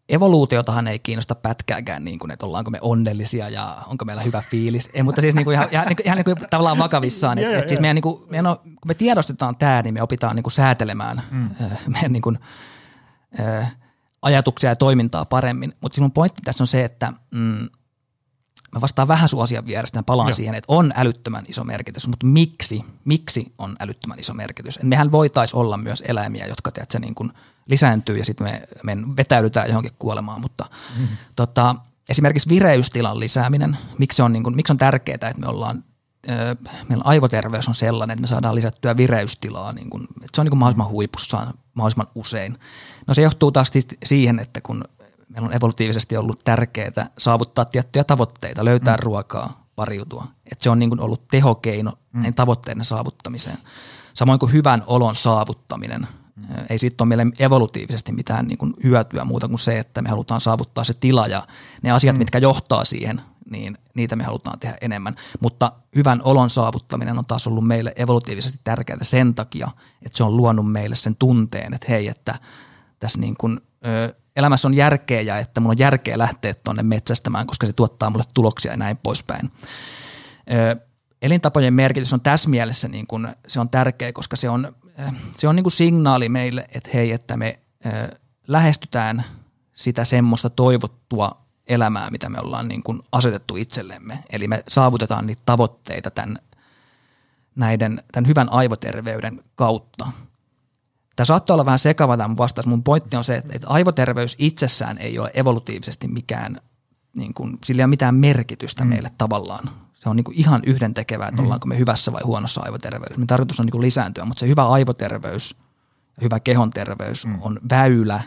evoluutiotahan ei kiinnosta pätkääkään, niin kuin, että ollaanko me onnellisia ja onko meillä hyvä fiilis. Ei, mutta siis niin kuin ihan, ihan, niin kuin, ihan niin kuin tavallaan vakavissaan. Että, että siis meidän, niin kuin, meidän on, kun me tiedostetaan tämä, niin me opitaan niin kuin säätelemään mm. meidän niin kuin, äh, ajatuksia ja toimintaa paremmin. Mutta siis mun pointti tässä on se, että mm, mä vastaan vähän sun asian vierestä ja palaan Joo. siihen, että on älyttömän iso merkitys, mutta miksi, miksi on älyttömän iso merkitys? Et mehän voitaisiin olla myös eläimiä, jotka teet, se niin kuin lisääntyy ja sitten me, me vetäydytään johonkin kuolemaan, mutta mm-hmm. tota, esimerkiksi vireystilan lisääminen, miksi on, niin kuin, miksi on tärkeää, että me ollaan meillä aivoterveys on sellainen, että me saadaan lisättyä vireystilaa, niin kuin, että se on niin kuin mahdollisimman huipussaan mahdollisimman usein. No se johtuu taas siihen, että kun meillä on evolutiivisesti ollut tärkeää saavuttaa tiettyjä tavoitteita, löytää mm. ruokaa, pariutua. Et se on niin kuin ollut tehokeino mm. näiden tavoitteiden saavuttamiseen. Samoin kuin hyvän olon saavuttaminen. Mm. Ei siitä ole meille evolutiivisesti mitään niin kuin hyötyä muuta kuin se, että me halutaan saavuttaa se tila ja ne asiat, mm. mitkä johtaa siihen, niin niitä me halutaan tehdä enemmän. Mutta hyvän olon saavuttaminen on taas ollut meille evolutiivisesti tärkeää sen takia, että se on luonut meille sen tunteen, että hei, että tässä niin kuin, ö, elämässä on järkeä ja että mulla on järkeä lähteä tuonne metsästämään, koska se tuottaa mulle tuloksia ja näin poispäin. Ö, elintapojen merkitys on tässä mielessä niin kuin, se on tärkeä, koska se on, se on niin kuin signaali meille, että hei, että me ö, lähestytään sitä semmoista toivottua elämää, mitä me ollaan niin kuin asetettu itsellemme. Eli me saavutetaan niitä tavoitteita tämän, näiden, tämän hyvän aivoterveyden kautta – Tämä saattaa olla vähän sekava tämä vastaus. Mun pointti on se, että aivoterveys itsessään ei ole evolutiivisesti mikään, niin kuin, sillä ei ole mitään merkitystä mm. meille tavallaan. Se on niin kuin ihan yhdentekevää, että mm. ollaanko me hyvässä vai huonossa aivoterveydessä. Me tarkoitus on niin kuin lisääntyä, mutta se hyvä aivoterveys ja hyvä kehon terveys mm. on väylä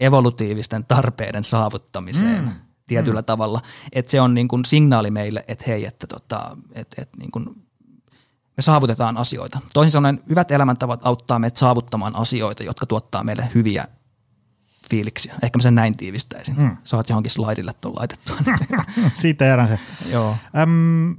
evolutiivisten tarpeiden saavuttamiseen mm. tietyllä mm. tavalla. Että se on niin kuin signaali meille, että hei, että tota, et, et niin kuin me saavutetaan asioita. Toisin sanoen hyvät elämäntavat auttaa meitä saavuttamaan asioita, jotka tuottaa meille hyviä fiiliksiä. Ehkä mä sen näin tiivistäisin. Mm. Saat johonkin slaidille tuon laitettua. Siitä erään se. Joo. Öm,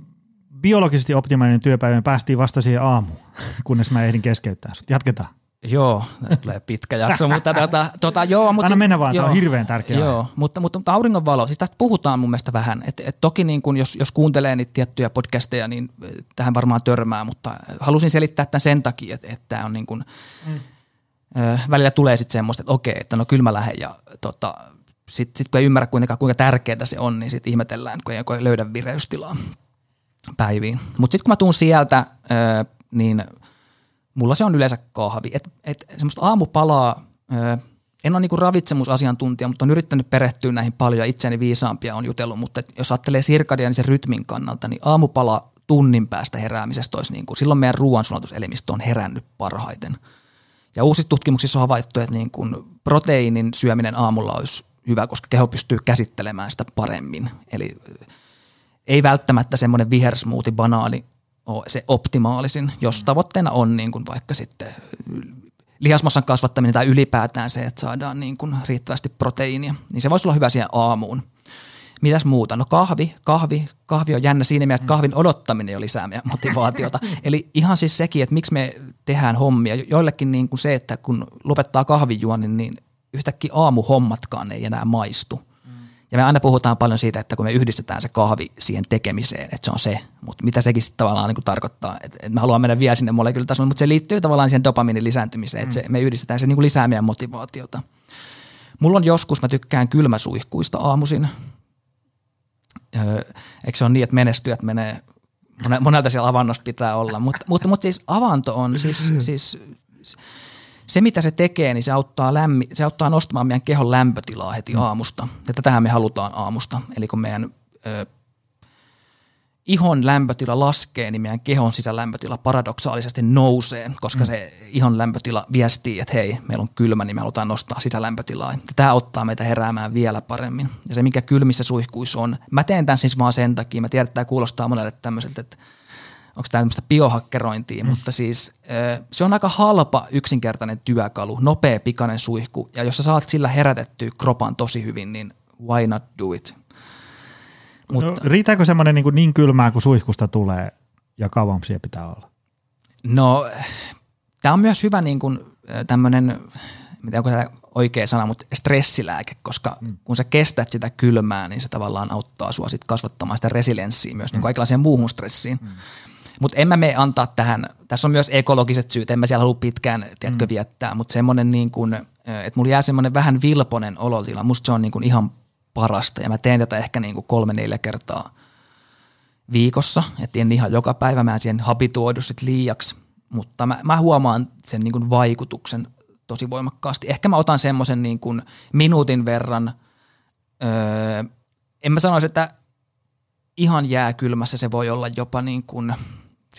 biologisesti optimaalinen työpäivä, päästiin vasta siihen aamuun, kunnes mä ehdin keskeyttää sut. Jatketaan. Joo, tästä tulee pitkä jakso, mutta tota, tota, joo. Mutta Anna mennä vaan, joo, tämä on hirveän tärkeä. Joo, mutta, mutta, mutta auringonvalo, siis tästä puhutaan mun mielestä vähän. Et, et toki niin kun jos, jos kuuntelee niitä tiettyjä podcasteja, niin tähän varmaan törmää, mutta halusin selittää tämän sen takia, että, että tämä on niin kun, mm. ö, välillä tulee sitten semmoista, että okei, että no kyllä mä lähden ja tota, sitten sit kun ei ymmärrä kuinka, kuinka tärkeää se on, niin sitten ihmetellään, kun ei, kun ei löydä vireystilaa päiviin. Mutta sitten kun mä tuun sieltä, ö, niin – mulla se on yleensä kahvi. Et, et semmoista aamupalaa, ö, en ole niinku ravitsemusasiantuntija, mutta on yrittänyt perehtyä näihin paljon ja itseäni viisaampia on jutellut, mutta jos ajattelee sirkadianisen rytmin kannalta, niin aamupala tunnin päästä heräämisestä olisi niin kuin, silloin meidän ruoansulatuselimistö on herännyt parhaiten. Ja uusissa tutkimuksissa on havaittu, että niin kuin proteiinin syöminen aamulla olisi hyvä, koska keho pystyy käsittelemään sitä paremmin. Eli ei välttämättä semmoinen vihersmoothie, banaani ole se optimaalisin, jos mm. tavoitteena on niin kuin vaikka sitten lihasmassan kasvattaminen tai ylipäätään se, että saadaan niin kuin riittävästi proteiinia, niin se voisi olla hyvä siihen aamuun. Mitäs muuta? No kahvi, kahvi, kahvi on jännä siinä mielessä, että kahvin odottaminen jo lisää meidän motivaatiota. Eli ihan siis sekin, että miksi me tehdään hommia. Joillekin niin kuin se, että kun lopettaa kahvijuonnin, niin yhtäkkiä aamuhommatkaan ei enää maistu. Ja me aina puhutaan paljon siitä, että kun me yhdistetään se kahvi siihen tekemiseen, että se on se, mutta mitä sekin sitten tavallaan niin kuin tarkoittaa, että, että me haluamme mennä vielä sinne molekyylitasolle, mutta se liittyy tavallaan siihen dopaminin lisääntymiseen, että se, me yhdistetään se niin kuin lisää meidän motivaatiota. Mulla on joskus, mä tykkään kylmäsuihkuista aamuisin. Öö, eikö se ole niin, että menestyjät menee, monelta siellä avannossa pitää olla, mutta, mutta, mutta siis avanto on siis, siis se, mitä se tekee, niin se auttaa, lämmi, se auttaa nostamaan meidän kehon lämpötilaa heti mm. aamusta. Ja tätähän me halutaan aamusta. Eli kun meidän ö, ihon lämpötila laskee, niin meidän kehon sisälämpötila paradoksaalisesti nousee, koska mm. se ihon lämpötila viestii, että hei, meillä on kylmä, niin me halutaan nostaa sisälämpötilaa. Ja tämä auttaa meitä heräämään vielä paremmin. Ja se, mikä kylmissä suihkuissa on, mä teen tämän siis vaan sen takia, mä tiedän, että tämä kuulostaa monelle tämmöiseltä, että onko tämä tämmöistä biohakkerointia, mm. mutta siis se on aika halpa yksinkertainen työkalu, nopea pikainen suihku, ja jos sä saat sillä herätettyä kropan tosi hyvin, niin why not do it? Mutta, no, riittääkö semmoinen niin, niin kylmää, kun suihkusta tulee, ja kauan siellä pitää olla? No, tämä on myös hyvä niin kuin, tämmöinen, mitä onko tämä oikea sana, mutta stressilääke, koska mm. kun sä kestät sitä kylmää, niin se tavallaan auttaa sua sit kasvattamaan sitä resilienssiä myös niin kuin mm. muuhun stressiin. Mm. Mutta en mä mene antaa tähän, tässä on myös ekologiset syyt, en mä siellä halua pitkään tiedätkö, mm. viettää, mutta semmoinen niin kuin, että mulla jää semmoinen vähän vilponen olotila, musta se on niin kuin ihan parasta. Ja mä teen tätä ehkä niin kuin kolme neljä kertaa viikossa, että en ihan joka päivä, mä en siihen habituoidu sit liiaksi, mutta mä, mä huomaan sen niin kuin vaikutuksen tosi voimakkaasti. Ehkä mä otan semmoisen niin kuin minuutin verran, öö, en mä sanoisi, että ihan jääkylmässä se voi olla jopa niin kuin –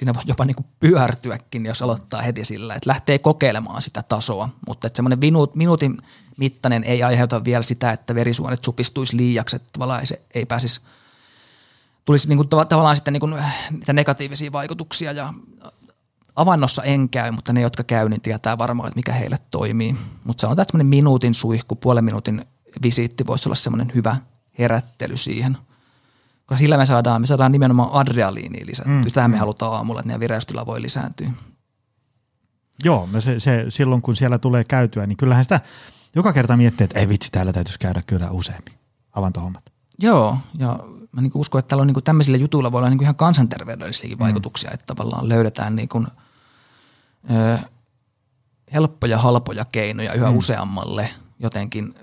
siinä voi jopa niin kuin pyörtyäkin, jos aloittaa heti sillä, että lähtee kokeilemaan sitä tasoa, mutta että semmoinen minuut, minuutin mittainen ei aiheuta vielä sitä, että verisuonet supistuisi liiaksi, että tavallaan se ei pääsisi, tulisi niin kuin tavallaan sitten niin kuin niitä negatiivisia vaikutuksia. Ja avannossa en käy, mutta ne, jotka käy, niin tietää varmaan, että mikä heille toimii. Mutta sanotaan, että minuutin suihku, puolen minuutin visiitti voisi olla semmoinen hyvä herättely siihen – koska sillä me saadaan, me saadaan nimenomaan adrealiiniin lisättyä. Mm. Tähän me mm. halutaan aamulla, että meidän vireystila voi lisääntyä. Joo, se, se, silloin kun siellä tulee käytyä, niin kyllähän sitä joka kerta miettii, että ei vitsi, täällä täytyisi käydä kyllä useammin avantohommat. Joo, ja mä niin uskon, että täällä on niin tämmöisillä jutuilla voi olla niin ihan kansanterveydellisiäkin mm. vaikutuksia, että tavallaan löydetään niin kuin, ö, helppoja, halpoja keinoja yhä mm. useammalle jotenkin,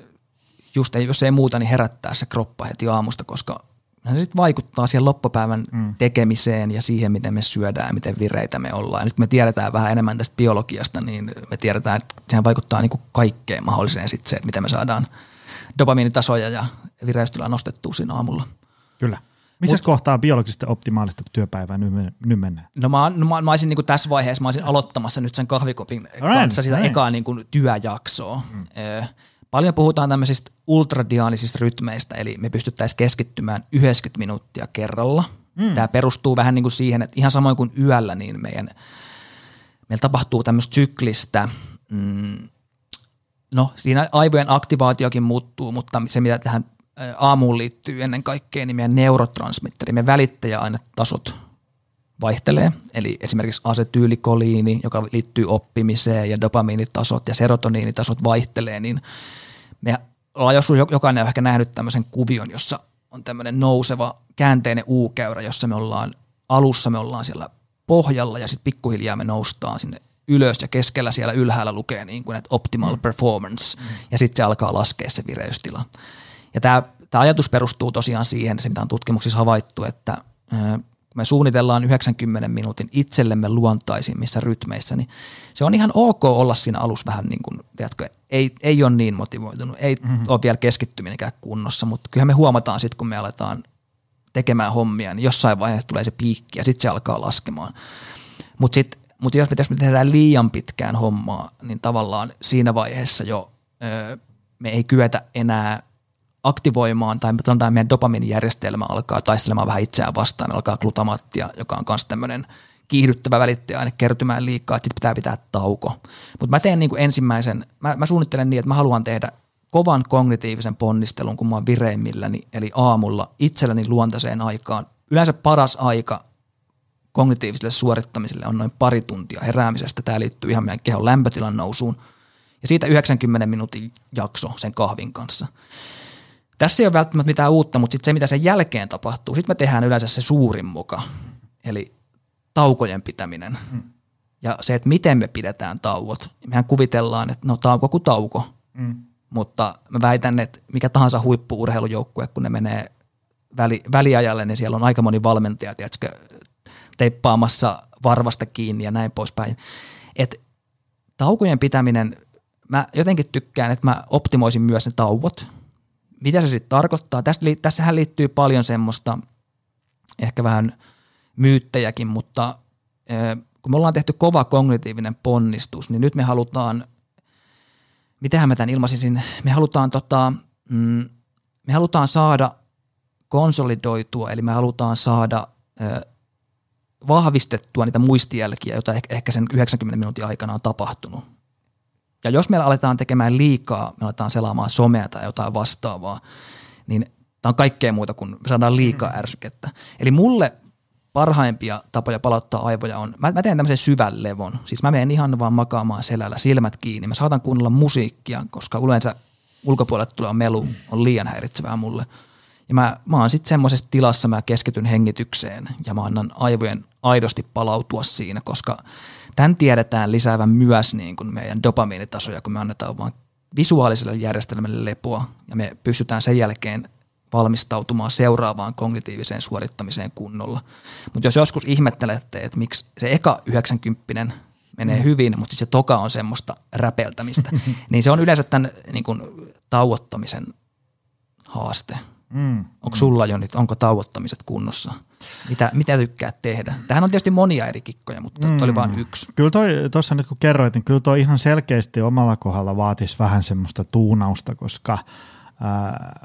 just ei, jos ei muuta, niin herättää se kroppa heti aamusta, koska se sitten vaikuttaa siihen loppupäivän mm. tekemiseen ja siihen, miten me syödään ja miten vireitä me ollaan. Ja nyt me tiedetään vähän enemmän tästä biologiasta, niin me tiedetään, että sehän vaikuttaa niin kuin kaikkeen mahdolliseen sitten se, että miten me saadaan dopamiinitasoja ja vireystila nostettua siinä aamulla. Kyllä. Missä Mut, kohtaa biologisesti optimaalista työpäivää nyt, nyt mennään? No mä, no mä, mä olisin niin kuin tässä vaiheessa, mä olisin aloittamassa nyt sen kahvikopin right, kanssa sitä right. ekaa niin kuin työjaksoa. Mm. Paljon puhutaan tämmöisistä ultradiaanisista rytmeistä, eli me pystyttäisiin keskittymään 90 minuuttia kerralla. Mm. Tämä perustuu vähän niin kuin siihen, että ihan samoin kuin yöllä, niin meidän, meillä tapahtuu tämmöistä syklistä, mm, no siinä aivojen aktivaatiokin muuttuu, mutta se mitä tähän aamuun liittyy ennen kaikkea, niin meidän neurotransmitteri, meidän välittäjäainetasot vaihtelee. Eli esimerkiksi asetyylikoliini, joka liittyy oppimiseen ja dopamiinitasot ja serotoniinitasot vaihtelee, niin me ollaan joskus jokainen on ehkä nähnyt tämmöisen kuvion, jossa on tämmöinen nouseva käänteinen U-käyrä, jossa me ollaan alussa me ollaan siellä pohjalla ja sitten pikkuhiljaa me noustaan sinne ylös ja keskellä siellä ylhäällä lukee niin kuin, että optimal mm. performance mm. ja sitten se alkaa laskea se vireystila. Ja tämä, tämä ajatus perustuu tosiaan siihen, se mitä on tutkimuksissa havaittu, että kun me suunnitellaan 90 minuutin itsellemme luontaisimmissa rytmeissä, niin se on ihan ok olla siinä alussa vähän niin kuin, tiedätkö, ei, ei ole niin motivoitunut, ei mm-hmm. ole vielä keskittyminenkään kunnossa, mutta kyllähän me huomataan sitten, kun me aletaan tekemään hommia, niin jossain vaiheessa tulee se piikki ja sitten se alkaa laskemaan. Mutta sitten mut jos, me, jos me tehdään liian pitkään hommaa, niin tavallaan siinä vaiheessa jo öö, me ei kyetä enää aktivoimaan tai sanotaan meidän dopamiinijärjestelmä alkaa taistelemaan vähän itseään vastaan, me alkaa glutamaattia, joka on myös tämmöinen kiihdyttävä välittäjäaine kertymään liikaa, että sitten pitää pitää tauko. Mutta mä teen niin kuin ensimmäisen, mä, mä suunnittelen niin, että mä haluan tehdä kovan kognitiivisen ponnistelun, kun mä oon vireimmilläni, eli aamulla itselläni luontaiseen aikaan. Yleensä paras aika kognitiiviselle suorittamiselle on noin pari tuntia heräämisestä. Tämä liittyy ihan meidän kehon lämpötilan nousuun. Ja siitä 90 minuutin jakso sen kahvin kanssa. Tässä ei ole välttämättä mitään uutta, mutta sitten se, mitä sen jälkeen tapahtuu, sitten me tehdään yleensä se suurin muka, eli taukojen pitäminen. Mm. Ja se, että miten me pidetään tauot. Mehän kuvitellaan, että no tauko kuin tauko. Mm. Mutta mä väitän, että mikä tahansa huippuurheilujoukkue, kun ne menee väli, väliajalle, niin siellä on aika moni valmentaja, tiedätkö, teippaamassa varvasta kiinni ja näin poispäin. Et taukojen pitäminen, mä jotenkin tykkään, että mä optimoisin myös ne tauot. Mitä se sitten tarkoittaa? Tästä, tässähän liittyy paljon semmoista ehkä vähän myyttejäkin, mutta kun me ollaan tehty kova kognitiivinen ponnistus, niin nyt me halutaan – mitähän mä tämän ilmaisisin, me halutaan, tota, mm, me halutaan saada konsolidoitua, eli me halutaan saada vahvistettua niitä muistijälkiä, joita ehkä sen 90 minuutin aikana on tapahtunut. Ja jos meillä aletaan tekemään liikaa, me aletaan selaamaan somea tai jotain vastaavaa, niin tämä on kaikkea muuta kuin me saadaan liikaa mm. ärsykettä. Eli mulle parhaimpia tapoja palauttaa aivoja on, mä, mä teen tämmöisen syvän levon. Siis mä menen ihan vaan makaamaan selällä, silmät kiinni. Mä saatan kuunnella musiikkia, koska yleensä ulkopuolelle tuleva melu on liian häiritsevää mulle. Ja mä, mä oon sitten semmoisessa tilassa, mä keskityn hengitykseen ja mä annan aivojen aidosti palautua siinä, koska tämän tiedetään lisäävän myös niin kuin meidän dopamiinitasoja, kun me annetaan vaan visuaaliselle järjestelmälle lepoa ja me pystytään sen jälkeen valmistautumaan seuraavaan kognitiiviseen suorittamiseen kunnolla. Mutta jos joskus ihmettelette, että miksi se eka 90 menee mm. hyvin, mutta se toka on semmoista räpeltämistä, niin se on yleensä tämän niin kuin, tauottamisen haaste. Mm. Onko sulla jo nyt, onko tauottamiset kunnossa? Mitä, mitä tykkää tehdä? Tähän on tietysti monia eri kikkoja, mutta mm. oli vain yksi. Kyllä tuossa nyt kun kerroit, niin kyllä tuo ihan selkeästi omalla kohdalla vaatisi vähän semmoista tuunausta, koska ää,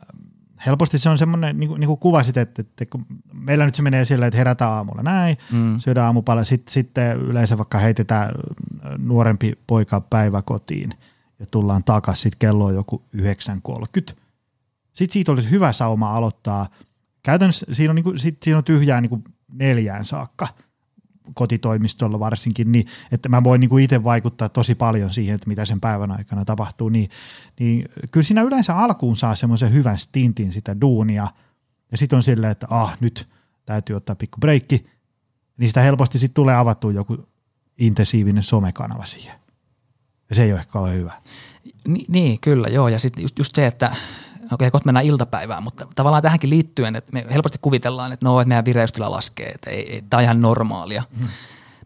helposti se on semmoinen, niin kuin, niin kuin kuvasit, että, että kun meillä nyt se menee sillä, että herätään aamulla näin, mm. syödään aamupala, sit, sitten yleensä vaikka heitetään nuorempi poika päiväkotiin ja tullaan takaisin, sitten kello on joku 9.30. Sitten siitä olisi hyvä sauma aloittaa. Käytännössä siinä on, niin kuin, sit, siinä on tyhjää niin kuin neljään saakka – kotitoimistolla varsinkin, niin että mä voin niin itse vaikuttaa tosi paljon siihen, että mitä sen päivän aikana tapahtuu, niin, niin kyllä siinä yleensä alkuun saa semmoisen hyvän stintin sitä duunia, ja sitten on silleen, että ah, nyt täytyy ottaa pikku breikki, niin sitä helposti sitten tulee avattua joku intensiivinen somekanava siihen. Ja se ei ole ehkä ole hyvä. Ni, niin, kyllä, joo. Ja sitten just, just se, että okei, kohta mennään iltapäivään, mutta tavallaan tähänkin liittyen, että me helposti kuvitellaan, että no, että meidän vireystila laskee, että ei, ei, tämä on ihan normaalia. Mm.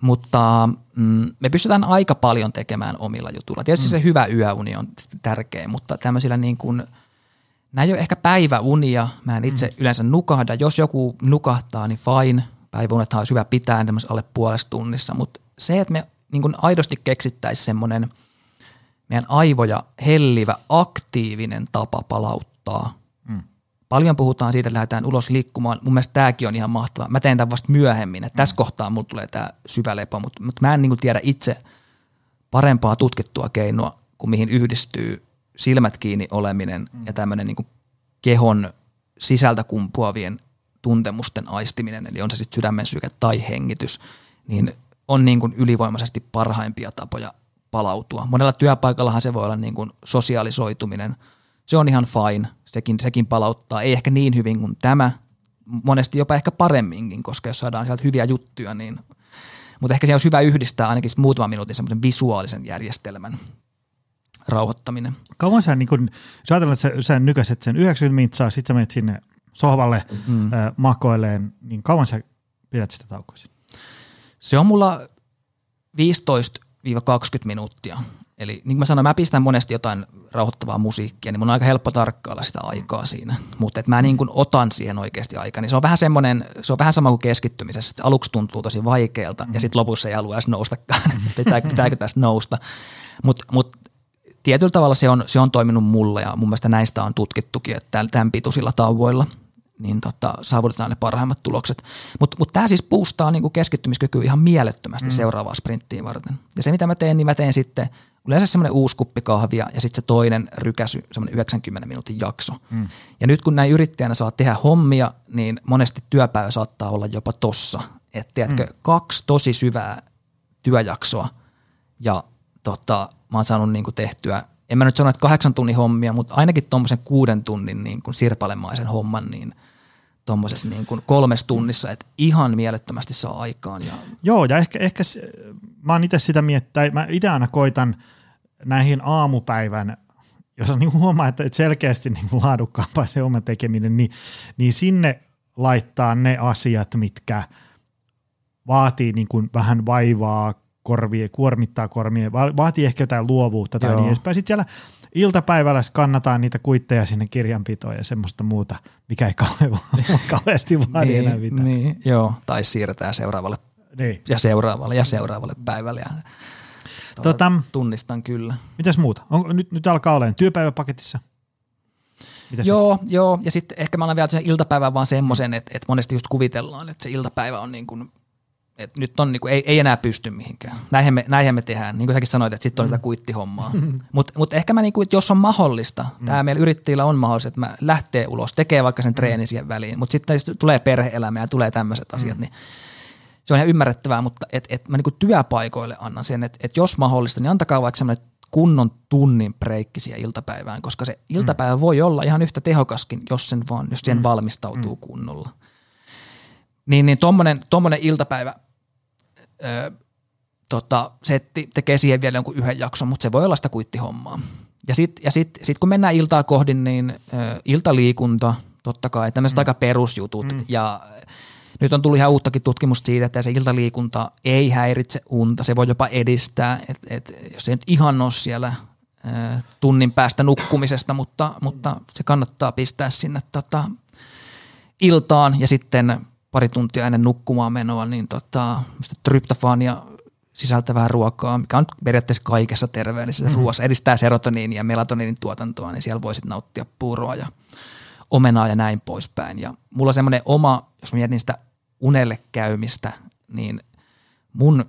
Mutta mm, me pystytään aika paljon tekemään omilla jutuilla. Tietysti mm. se hyvä yöuni on tärkeä, mutta tämmöisillä niin kuin, nämä ei ole ehkä päiväunia. Mä en itse mm. yleensä nukahda. Jos joku nukahtaa, niin fine. Päiväunethan olisi hyvä pitää alle puolesta tunnissa, mutta se, että me niin kuin aidosti keksittäisiin semmoinen – meidän aivoja hellivä, aktiivinen tapa palauttaa. Mm. Paljon puhutaan siitä, että lähdetään ulos liikkumaan. Mun mielestä tämäkin on ihan mahtavaa. Mä teen tämän vasta myöhemmin. Että mm. Tässä kohtaa mulla tulee tämä syvä lepo, mutta, mutta mä en niin tiedä itse parempaa tutkittua keinoa, kuin mihin yhdistyy silmät kiinni oleminen mm. ja tämmöinen niin kehon sisältä kumpuavien tuntemusten aistiminen, eli on se sitten sydämen syke tai hengitys, niin on niin kuin ylivoimaisesti parhaimpia tapoja palautua. Monella työpaikallahan se voi olla niin kuin sosiaalisoituminen. Se on ihan fine, sekin, sekin palauttaa. Ei ehkä niin hyvin kuin tämä, monesti jopa ehkä paremminkin, koska jos saadaan sieltä hyviä juttuja, niin mutta ehkä se olisi hyvä yhdistää ainakin muutaman minuutin semmoisen visuaalisen järjestelmän rauhoittaminen. Kauan sä, niin kun, jos ajatellaan, että sä, sä nykäiset sen 90 mintsaa, sitten menet sinne sohvalle mm. äh, makoileen, niin kauan sä pidät sitä taukoa? Se on mulla 15-20 minuuttia. Eli niin kuin mä sanoin, mä pistän monesti jotain rauhoittavaa musiikkia, niin mun on aika helppo tarkkailla sitä aikaa siinä. Mutta mä niin kuin otan siihen oikeasti aikaa, niin se on vähän semmoinen, se on vähän sama kuin keskittymisessä, että aluksi tuntuu tosi vaikealta ja sitten lopussa ei halua edes noustakaan, pitääkö, pitääkö tästä nousta. Mutta mut, tietyllä tavalla se on, se on toiminut mulle ja mun mielestä näistä on tutkittukin, että tämän pituisilla tauvoilla – niin tota, saavutetaan ne parhaimmat tulokset. Mutta mut tämä siis boostaa niinku keskittymiskykyä ihan mielettömästi mm. seuraavaa sprinttiin varten. Ja se mitä mä teen, niin mä teen sitten yleensä semmoinen uusi kuppi kahvia ja sitten se toinen rykäsy, semmoinen 90 minuutin jakso. Mm. Ja nyt kun näin yrittäjänä saa tehdä hommia, niin monesti työpäivä saattaa olla jopa tossa. Että tiedätkö, mm. kaksi tosi syvää työjaksoa ja tota, mä oon saanut niinku tehtyä en mä nyt sano, että kahdeksan tunnin hommia, mutta ainakin tuommoisen kuuden tunnin niin kuin sirpalemaisen homman, niin – tuommoisessa niin kuin kolmessa tunnissa, että ihan mielettömästi saa aikaan. Ja... Joo, ja ehkä, ehkä mä oon itse sitä miettiä, mä itse aina koitan näihin aamupäivän, jos niin huomaa, että selkeästi niin kuin laadukkaampaa se oma tekeminen, niin, niin sinne laittaa ne asiat, mitkä vaatii niin kuin vähän vaivaa, korvie, kuormittaa kormia, vaatii ehkä jotain luovuutta tai Joo. niin edespäin. Sitten siellä iltapäivällä kannataan niitä kuitteja sinne kirjanpitoon ja semmoista muuta, mikä ei kauhean, kauheasti vaadi niin, enää mitään. Niin, joo, tai siirretään seuraavalle niin. ja seuraavalle ja seuraavalle päivälle. Ja tota, tunnistan kyllä. Mitäs muuta? On, nyt, nyt alkaa olemaan työpäiväpaketissa. Mitäs joo, nyt? joo, ja sitten ehkä mä olen vielä sen iltapäivän vaan semmoisen, että, että monesti just kuvitellaan, että se iltapäivä on niin kuin et nyt on, niinku, ei, ei enää pysty mihinkään. Näinhän me, näinhän me tehdään. Niin kuin säkin sanoit, että sitten on sitä kuittihommaa. Mutta mut ehkä mä, niinku, että jos on mahdollista, mm. tämä meillä yrittäjillä on mahdollista, että mä lähtee ulos, tekee vaikka sen treenin siihen väliin, mutta sitten tulee perhe-elämä ja tulee tämmöiset asiat, mm. niin se on ihan ymmärrettävää, mutta et, et mä niinku työpaikoille annan sen, että et jos mahdollista, niin antakaa vaikka semmoinen kunnon tunnin breikki siihen iltapäivään, koska se iltapäivä mm. voi olla ihan yhtä tehokaskin, jos sen vaan, jos siihen mm. valmistautuu mm. kunnolla. Niin, niin tommonen, tommonen iltapäivä – ö, tota, setti tekee siihen vielä jonkun yhden jakson, mutta se voi olla sitä kuittihommaa. Ja sitten ja sit, sit kun mennään iltaa kohdin, niin ö, iltaliikunta, totta kai, tämmöiset mm. aika perusjutut. Mm. Ja nyt on tullut ihan uuttakin tutkimusta siitä, että se iltaliikunta ei häiritse unta, se voi jopa edistää, että et, jos se nyt ihan ole siellä ö, tunnin päästä nukkumisesta, mutta, mutta se kannattaa pistää sinne tota, iltaan ja sitten pari tuntia ennen nukkumaan menoa, niin tota, tryptofaania sisältävää ruokaa, mikä on periaatteessa kaikessa terveellisessä mm-hmm. ruoassa, edistää serotoniinin ja melatoniinin tuotantoa, niin siellä voisit nauttia puuroa ja omenaa ja näin poispäin. Ja mulla on semmoinen oma, jos mä mietin sitä unelle käymistä, niin mun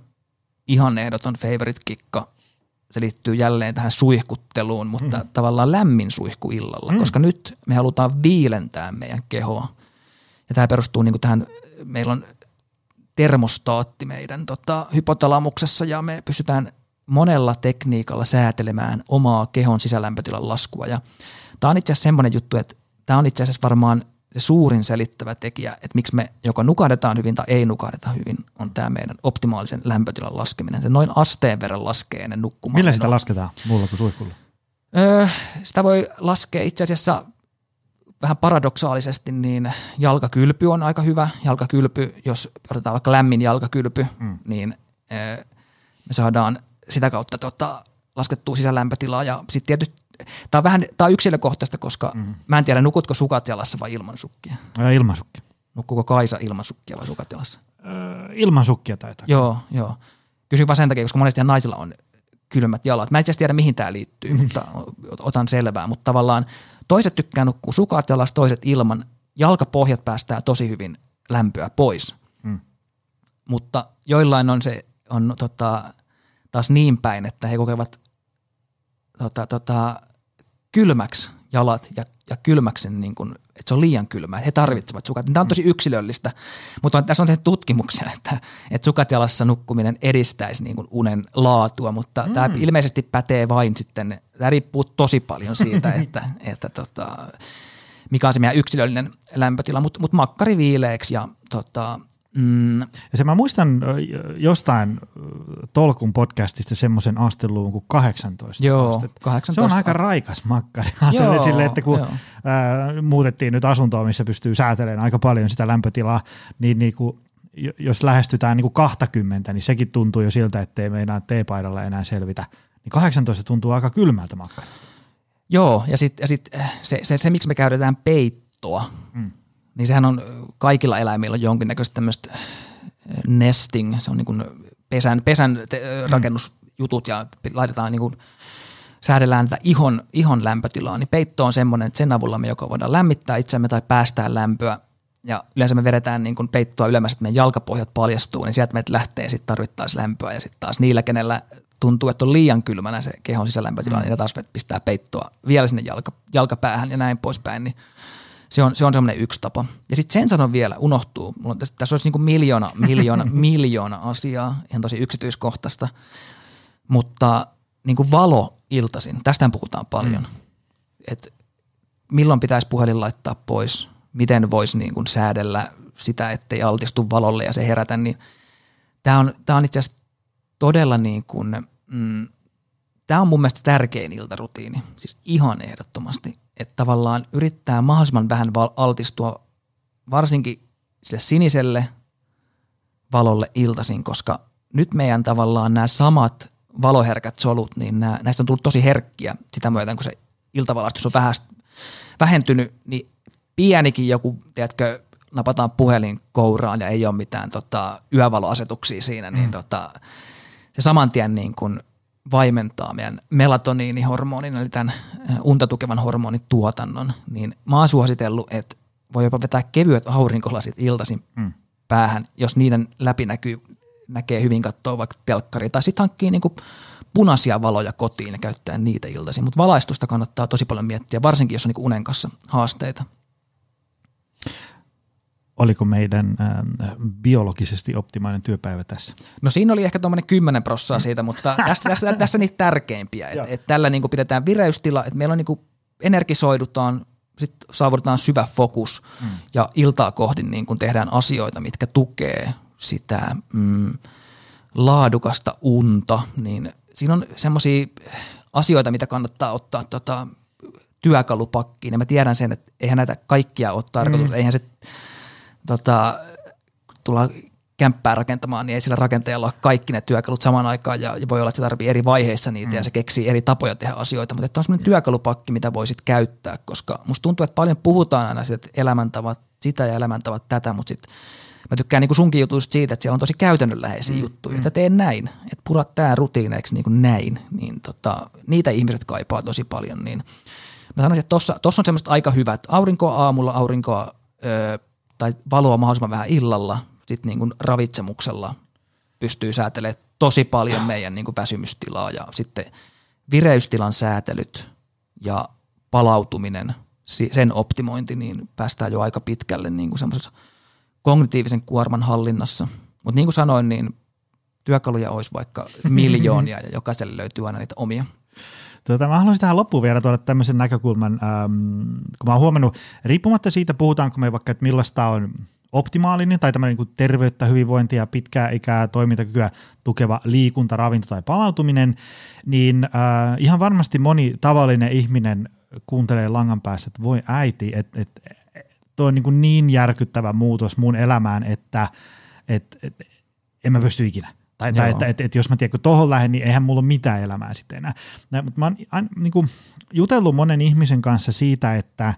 ihan ehdoton favorite kikka, se liittyy jälleen tähän suihkutteluun, mutta mm. tavallaan lämmin suihku illalla, mm. koska nyt me halutaan viilentää meidän kehoa ja tämä perustuu niin kuin tähän, meillä on termostaatti meidän tota, hypotalamuksessa ja me pystytään monella tekniikalla säätelemään omaa kehon sisälämpötilan laskua. Ja tämä on itse asiassa semmoinen juttu, että tämä on itse asiassa varmaan se suurin selittävä tekijä, että miksi me joko nukahdetaan hyvin tai ei nukahdeta hyvin, on tämä meidän optimaalisen lämpötilan laskeminen. Se noin asteen verran laskee ennen nukkumaan. Millä sitä lasketaan muulla kuin suihkulla? Öö, sitä voi laskea itse asiassa vähän paradoksaalisesti, niin jalkakylpy on aika hyvä. Jalkakylpy, jos otetaan vaikka lämmin jalkakylpy, mm. niin me saadaan sitä kautta tota, laskettua sisälämpötilaa. Ja sitten tietysti Tämä on vähän tämä on yksilökohtaista, koska mm. mä en tiedä, nukutko sukat jalassa vai ilman sukkia? Ää, ilman sukkia. Nukkuuko Kaisa ilman sukkia vai sukat jalassa? Öö, ilman sukkia taitaa. Joo, joo. Kysyn vaan sen takia, koska monesti naisilla on kylmät jalat. Mä en tiedä, mihin tämä liittyy, mm. mutta otan selvää. Mutta tavallaan Toiset tykkää nukkua sukat jalas, toiset ilman. Jalkapohjat päästää tosi hyvin lämpöä pois. Hmm. Mutta joillain on se on tota, taas niin päin, että he kokevat tota, tota, kylmäksi jalat ja, ja kylmäksi niin kuin, että se on liian kylmä, että he tarvitsevat sukat. Tämä on tosi yksilöllistä, mutta tässä on tehty tutkimuksia, että, että sukat jalassa nukkuminen edistäisi niin kuin unen laatua, mutta mm. tämä ilmeisesti pätee vain sitten, tämä riippuu tosi paljon siitä, että, että tota, mikä on se meidän yksilöllinen lämpötila, mutta mut makkari viileeksi ja tota, Mm. Ja se mä muistan jostain Tolkun podcastista semmoisen asteluvun kuin 18 Joo, astetta. 18. Se on aika raikas makkari. Joo, sille, että kun ää, muutettiin nyt asuntoa, missä pystyy säätelemään aika paljon sitä lämpötilaa, niin, niin kuin, jos lähestytään niin kuin 20, niin sekin tuntuu jo siltä, ettei meinaa teepaidalla enää selvitä. Niin 18 tuntuu aika kylmältä makkari. Joo, ja sitten ja sit se, se, se, miksi me käytetään peittoa, mm niin sehän on kaikilla eläimillä on jonkinnäköistä tämmöistä nesting, se on niin kuin pesän, pesän te- mm. rakennusjutut ja laitetaan niin kuin, säädellään tätä ihon, ihon lämpötilaa, niin peitto on semmoinen, että sen avulla me joko voidaan lämmittää itseämme tai päästää lämpöä ja yleensä me vedetään niin kuin peittoa ylemmäs, että meidän jalkapohjat paljastuu, niin sieltä meitä lähtee sitten tarvittaisiin lämpöä ja sitten taas niillä, kenellä tuntuu, että on liian kylmänä se kehon sisälämpötila, mm. niin taas pistää peittoa vielä sinne jalka, jalkapäähän ja näin poispäin, niin se on, se on semmoinen yksi tapa. Ja sitten sen sanon vielä, unohtuu. Mulla on tässä, tässä olisi niin miljoona, miljoona, miljoona asiaa, ihan tosi yksityiskohtaista. Mutta niin kuin valo iltaisin, tästä puhutaan paljon. Mm. Et milloin pitäisi puhelin laittaa pois, miten voisi niin kuin säädellä sitä, ettei altistu valolle ja se herätä, niin tämä on, tää on itse asiassa todella niin kuin, mm, tämä on mun mielestä tärkein iltarutiini, siis ihan ehdottomasti että tavallaan yrittää mahdollisimman vähän altistua varsinkin sille siniselle valolle iltaisin, koska nyt meidän tavallaan nämä samat valoherkät solut, niin nämä, näistä on tullut tosi herkkiä sitä myöten, kun se iltavalastus on vähän vähentynyt, niin pienikin joku, tiedätkö, napataan puhelin kouraan ja ei ole mitään tota, yövaloasetuksia siinä, niin mm. tota, se saman tien niin kuin vaimentaa meidän melatoniinihormonin, eli tämän unta tukevan hormonin tuotannon, niin mä oon suositellut, että voi jopa vetää kevyet aurinkolasit iltaisin mm. päähän, jos niiden läpi näkyy, näkee hyvin katsoa vaikka telkkari, tai sitten hankkii niinku punaisia valoja kotiin ja käyttää niitä iltaisin. Mutta valaistusta kannattaa tosi paljon miettiä, varsinkin jos on niinku unen kanssa haasteita oliko meidän äh, biologisesti optimaalinen työpäivä tässä? No siinä oli ehkä tuommoinen 10 prossaa siitä, mutta tässä, tässä, tässä niitä tärkeimpiä. että et tällä niin pidetään vireystila, että meillä on niin energisoidutaan, sitten saavutetaan syvä fokus mm. ja iltaa kohdin niin tehdään asioita, mitkä tukee sitä mm, laadukasta unta, niin siinä on semmoisia asioita, mitä kannattaa ottaa tota, työkalupakkiin. Ja mä tiedän sen, että eihän näitä kaikkia ole tarkoitus, mm. eihän se tota, tullaan kämppää rakentamaan, niin ei sillä rakentajalla ole kaikki ne työkalut samaan aikaan ja voi olla, että se tarvitsee eri vaiheissa niitä mm. ja se keksii eri tapoja tehdä asioita, mutta että on sellainen työkalupakki, mitä voisit käyttää, koska musta tuntuu, että paljon puhutaan aina siitä, että elämäntavat sitä ja elämäntavat tätä, mutta sitten mä tykkään niin sunkin jutuista siitä, että siellä on tosi käytännönläheisiä mm. juttuja, mm. että tee näin, että pura tämä rutiineiksi niin kuin näin, niin tota, niitä ihmiset kaipaa tosi paljon, niin mä sanoisin, että tuossa on semmoista aika hyvät, aurinkoa aamulla, aurinkoa öö, tai valoa mahdollisimman vähän illalla, sitten niin kuin ravitsemuksella pystyy säätelemään tosi paljon meidän niin kuin väsymystilaa ja sitten vireystilan säätelyt ja palautuminen, sen optimointi, niin päästään jo aika pitkälle niin kuin semmoisessa kognitiivisen kuorman hallinnassa. Mutta niin kuin sanoin, niin työkaluja olisi vaikka miljoonia ja jokaiselle löytyy aina niitä omia. Tota, mä haluaisin tähän loppuun vielä tuoda tämmöisen näkökulman, ähm, kun mä oon huomannut, riippumatta siitä puhutaanko me vaikka, että millaista on optimaalinen tai tämmöinen niin terveyttä, hyvinvointia, pitkää ikää, toimintakykyä tukeva liikunta, ravinto tai palautuminen, niin äh, ihan varmasti moni tavallinen ihminen kuuntelee langan päässä, että voi äiti, että et, tuo on niin, niin järkyttävä muutos mun elämään, että et, et, en mä pysty ikinä. Tai, tai että, että, että jos mä tiedän, kun tuohon lähden, niin eihän mulla ole mitään elämää sitten enää. No, mutta mä oon niin kuin, jutellut monen ihmisen kanssa siitä, että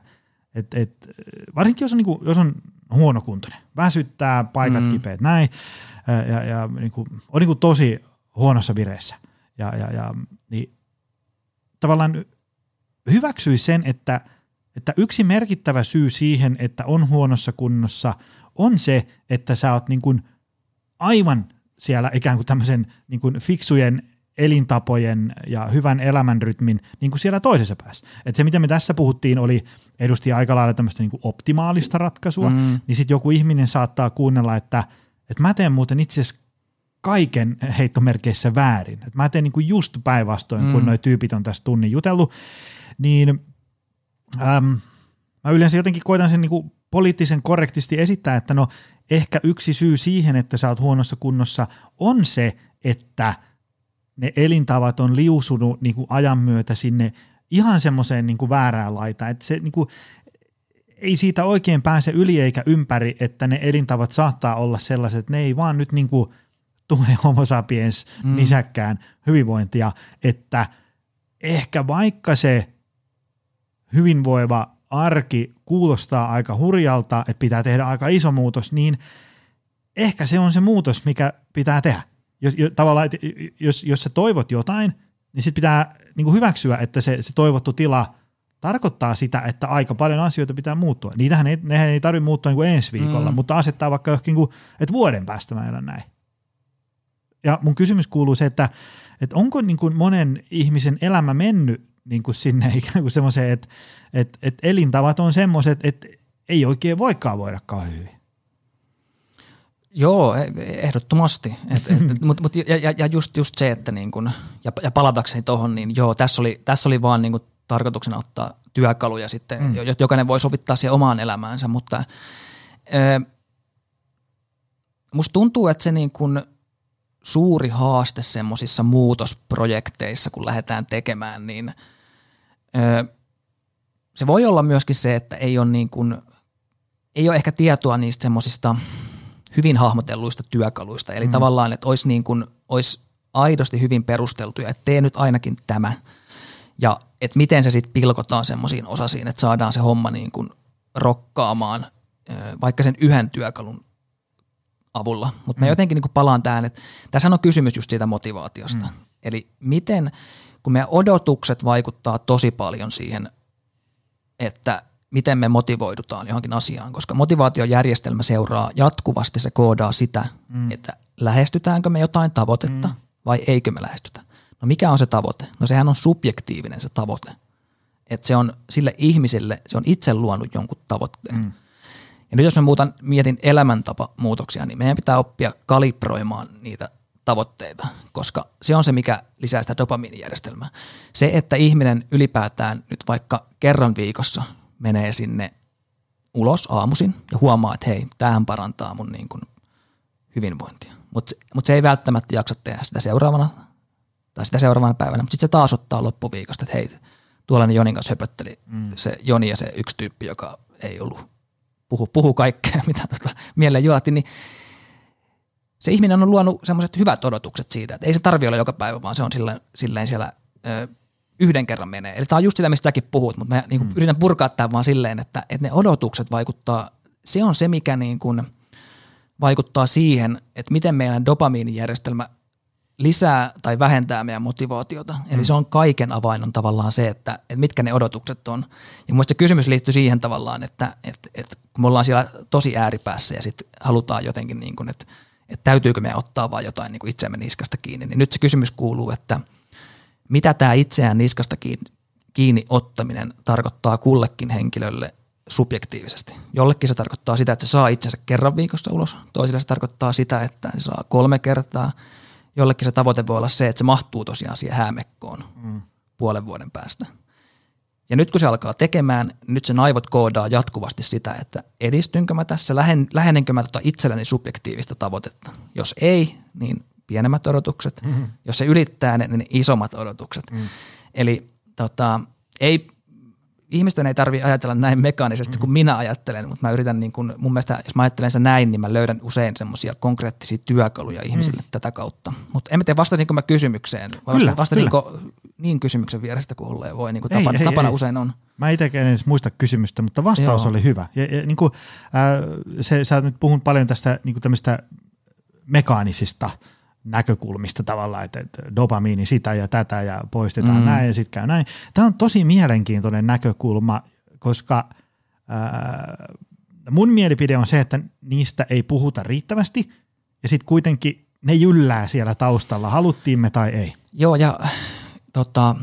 et, et, varsinkin jos on, niin kuin, jos on huonokuntoinen, väsyttää, paikat mm. kipeät, näin, ja, ja niin kuin, on niin kuin tosi huonossa vireessä. Ja, ja, ja niin tavallaan hyväksyi sen, että, että yksi merkittävä syy siihen, että on huonossa kunnossa, on se, että sä oot niin kuin aivan siellä ikään kuin tämmöisen niin kuin fiksujen elintapojen ja hyvän elämänrytmin niin kuin siellä toisessa päässä. Et se, mitä me tässä puhuttiin, oli edusti aika lailla tämmöistä niin kuin optimaalista ratkaisua, mm. niin sitten joku ihminen saattaa kuunnella, että, että mä teen muuten itse asiassa kaiken heittomerkeissä väärin. Et mä teen niin kuin just päinvastoin, mm. kun noi tyypit on tässä tunnin jutellut, niin äm, mä yleensä jotenkin koitan sen niin kuin poliittisen korrektisti esittää, että no ehkä yksi syy siihen, että sä oot huonossa kunnossa, on se, että ne elintavat on liusunut niin kuin ajan myötä sinne ihan semmoiseen niin kuin väärään laitaan, että se niin kuin, ei siitä oikein pääse yli eikä ympäri, että ne elintavat saattaa olla sellaiset, että ne ei vaan nyt niin kuin tule homo sapiens mm. nisäkkään hyvinvointia, että ehkä vaikka se hyvinvoiva arki kuulostaa aika hurjalta, että pitää tehdä aika iso muutos, niin ehkä se on se muutos, mikä pitää tehdä. Jos, jo, tavallaan, että jos, jos sä toivot jotain, niin sitten pitää niin kuin hyväksyä, että se, se toivottu tila tarkoittaa sitä, että aika paljon asioita pitää muuttua. Niitähän ei, nehän ei tarvitse muuttua niin kuin ensi viikolla, mm. mutta asettaa vaikka johonkin, niin että vuoden päästä mä elän näin. Ja mun kysymys kuuluu se, että, että onko niin kuin monen ihmisen elämä mennyt niin kuin sinne ikään kuin semmoiseen, että, että, että elintavat on semmoiset, että ei oikein voikaan voida hyvin. Joo, e, ehdottomasti. Et, et, mut, mut, ja, ja just, just se, että niin kun, ja, ja palatakseni tuohon, niin joo, tässä oli, tässä oli vaan niin kun tarkoituksena ottaa työkaluja sitten, mm. jokainen voi sovittaa siihen omaan elämäänsä, mutta ö, musta tuntuu, että se niin kun suuri haaste semmoisissa muutosprojekteissa, kun lähdetään tekemään, niin se voi olla myöskin se, että ei ole, niin kun, ei ole ehkä tietoa niistä semmoisista – hyvin hahmotelluista työkaluista. Eli mm. tavallaan, että olisi, niin kuin, olisi aidosti hyvin perusteltuja, että tee nyt ainakin tämä. Ja että miten se sitten pilkotaan semmoisiin osasiin, että saadaan se homma niin kuin rokkaamaan vaikka sen yhden työkalun avulla. Mutta mm. mä jotenkin niin kuin palaan tähän, että tässä on kysymys just siitä motivaatiosta. Mm. Eli miten, kun meidän odotukset vaikuttaa tosi paljon siihen, että miten me motivoidutaan johonkin asiaan, koska motivaatiojärjestelmä seuraa jatkuvasti, se koodaa sitä, mm. että lähestytäänkö me jotain tavoitetta mm. vai eikö me lähestytä. No mikä on se tavoite? No sehän on subjektiivinen se tavoite. Että se on sille ihmiselle, se on itse luonut jonkun tavoitteen. Mm. Ja nyt jos mä muutan, mietin elämäntapamuutoksia, niin meidän pitää oppia kalibroimaan niitä tavoitteita, koska se on se, mikä lisää sitä dopamiinijärjestelmää. Se, että ihminen ylipäätään nyt vaikka kerran viikossa menee sinne ulos aamuisin ja huomaa, että hei, tämähän parantaa mun niin kuin hyvinvointia. Mutta mut se ei välttämättä jaksa tehdä sitä seuraavana tai sitä seuraavana päivänä, mutta sitten se taas ottaa loppuviikosta, että hei, tuolla ne Jonin kanssa höpötteli mm. se Joni ja se yksi tyyppi, joka ei ollut, puhu, puhu kaikkea, mitä tota, mieleen juolatti, niin se ihminen on luonut semmoiset hyvät odotukset siitä, että ei se tarvi olla joka päivä, vaan se on silleen, silleen siellä ö, yhden kerran menee. Eli tämä on just sitä, mistä säkin puhut, mutta mä niin kuin mm. yritän purkaa tämän vaan silleen, että, että ne odotukset vaikuttaa, se on se, mikä niin kuin vaikuttaa siihen, että miten meidän dopamiinijärjestelmä lisää tai vähentää meidän motivaatiota. Mm. Eli se on kaiken avain on tavallaan se, että, että mitkä ne odotukset on. Ja mun se kysymys liittyy siihen tavallaan, että, että, että kun me ollaan siellä tosi ääripäässä ja sitten halutaan jotenkin, niin kuin, että, että täytyykö me ottaa vaan jotain niin kuin itseämme niskasta kiinni, niin nyt se kysymys kuuluu, että – mitä tämä itseään niskasta kiinni ottaminen tarkoittaa kullekin henkilölle subjektiivisesti. Jollekin se tarkoittaa sitä, että se saa itsensä kerran viikossa ulos, toisille se tarkoittaa sitä, että se saa kolme kertaa. Jollekin se tavoite voi olla se, että se mahtuu tosiaan siihen häämekkoon mm. puolen vuoden päästä. Ja nyt kun se alkaa tekemään, nyt se aivot koodaa jatkuvasti sitä, että edistynkö mä tässä, lähen, lähenenkö mä tota itselleni subjektiivista tavoitetta. Jos ei, niin pienemmät odotukset. Mm-hmm. Jos se ylittää ne, niin isommat odotukset. Mm. Eli tota, ei, ihmisten ei tarvitse ajatella näin mekaanisesti mm-hmm. kuin minä ajattelen, mutta mä yritän niin kun, mun mielestä, jos mä ajattelen sen näin, niin mä löydän usein semmoisia konkreettisia työkaluja ihmisille mm. tätä kautta. Mutta en mä tiedä, vastasinko mä kysymykseen, vai kyllä, vastasinko kyllä. Niin kysymyksen vierestä kuin voi, niin kuin ei, tapana, ei, tapana ei. usein on. Mä itse en edes muista kysymystä, mutta vastaus Joo. oli hyvä. Ja, ja niin kuin, äh, se, sä nyt puhun paljon tästä niin kuin tämmöistä mekaanisista – näkökulmista tavallaan, että, että dopamiini sitä ja tätä ja poistetaan mm. näin ja sitten käy näin. Tämä on tosi mielenkiintoinen näkökulma, koska ää, mun mielipide on se, että niistä ei puhuta riittävästi ja sitten kuitenkin ne jyllää siellä taustalla, haluttiin me tai ei. Joo, ja tota,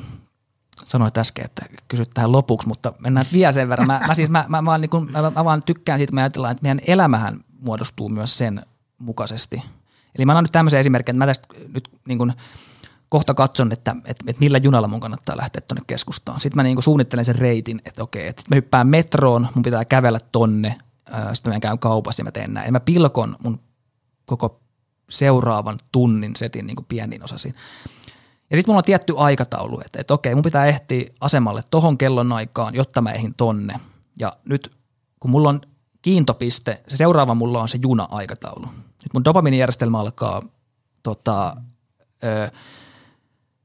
sanoit äsken, että kysyt tähän lopuksi, mutta mennään vielä sen verran. Mä, mä, siis, mä, mä, mä, niin kun, mä, mä vaan tykkään siitä, että me ajatellaan, että meidän elämähän muodostuu myös sen mukaisesti. Eli mä annan nyt tämmöisen esimerkin, että mä tästä nyt niin kun, kohta katson, että, että, että millä junalla mun kannattaa lähteä tuonne keskustaan. Sitten mä niin suunnittelen sen reitin, että okei, että mä hyppään metroon, mun pitää kävellä tonne, sitten mä käyn kaupassa ja mä teen näin. Ja mä pilkon mun koko seuraavan tunnin setin niin kuin pieniin osasiin. Ja sitten mulla on tietty aikataulu, että, että okei, mun pitää ehtiä asemalle tohon kellon aikaan, jotta mä ehin tonne. Ja nyt kun mulla on kiintopiste, se seuraava mulla on se juna-aikataulu. Nyt mun dopaminijärjestelmä alkaa, tota, ö,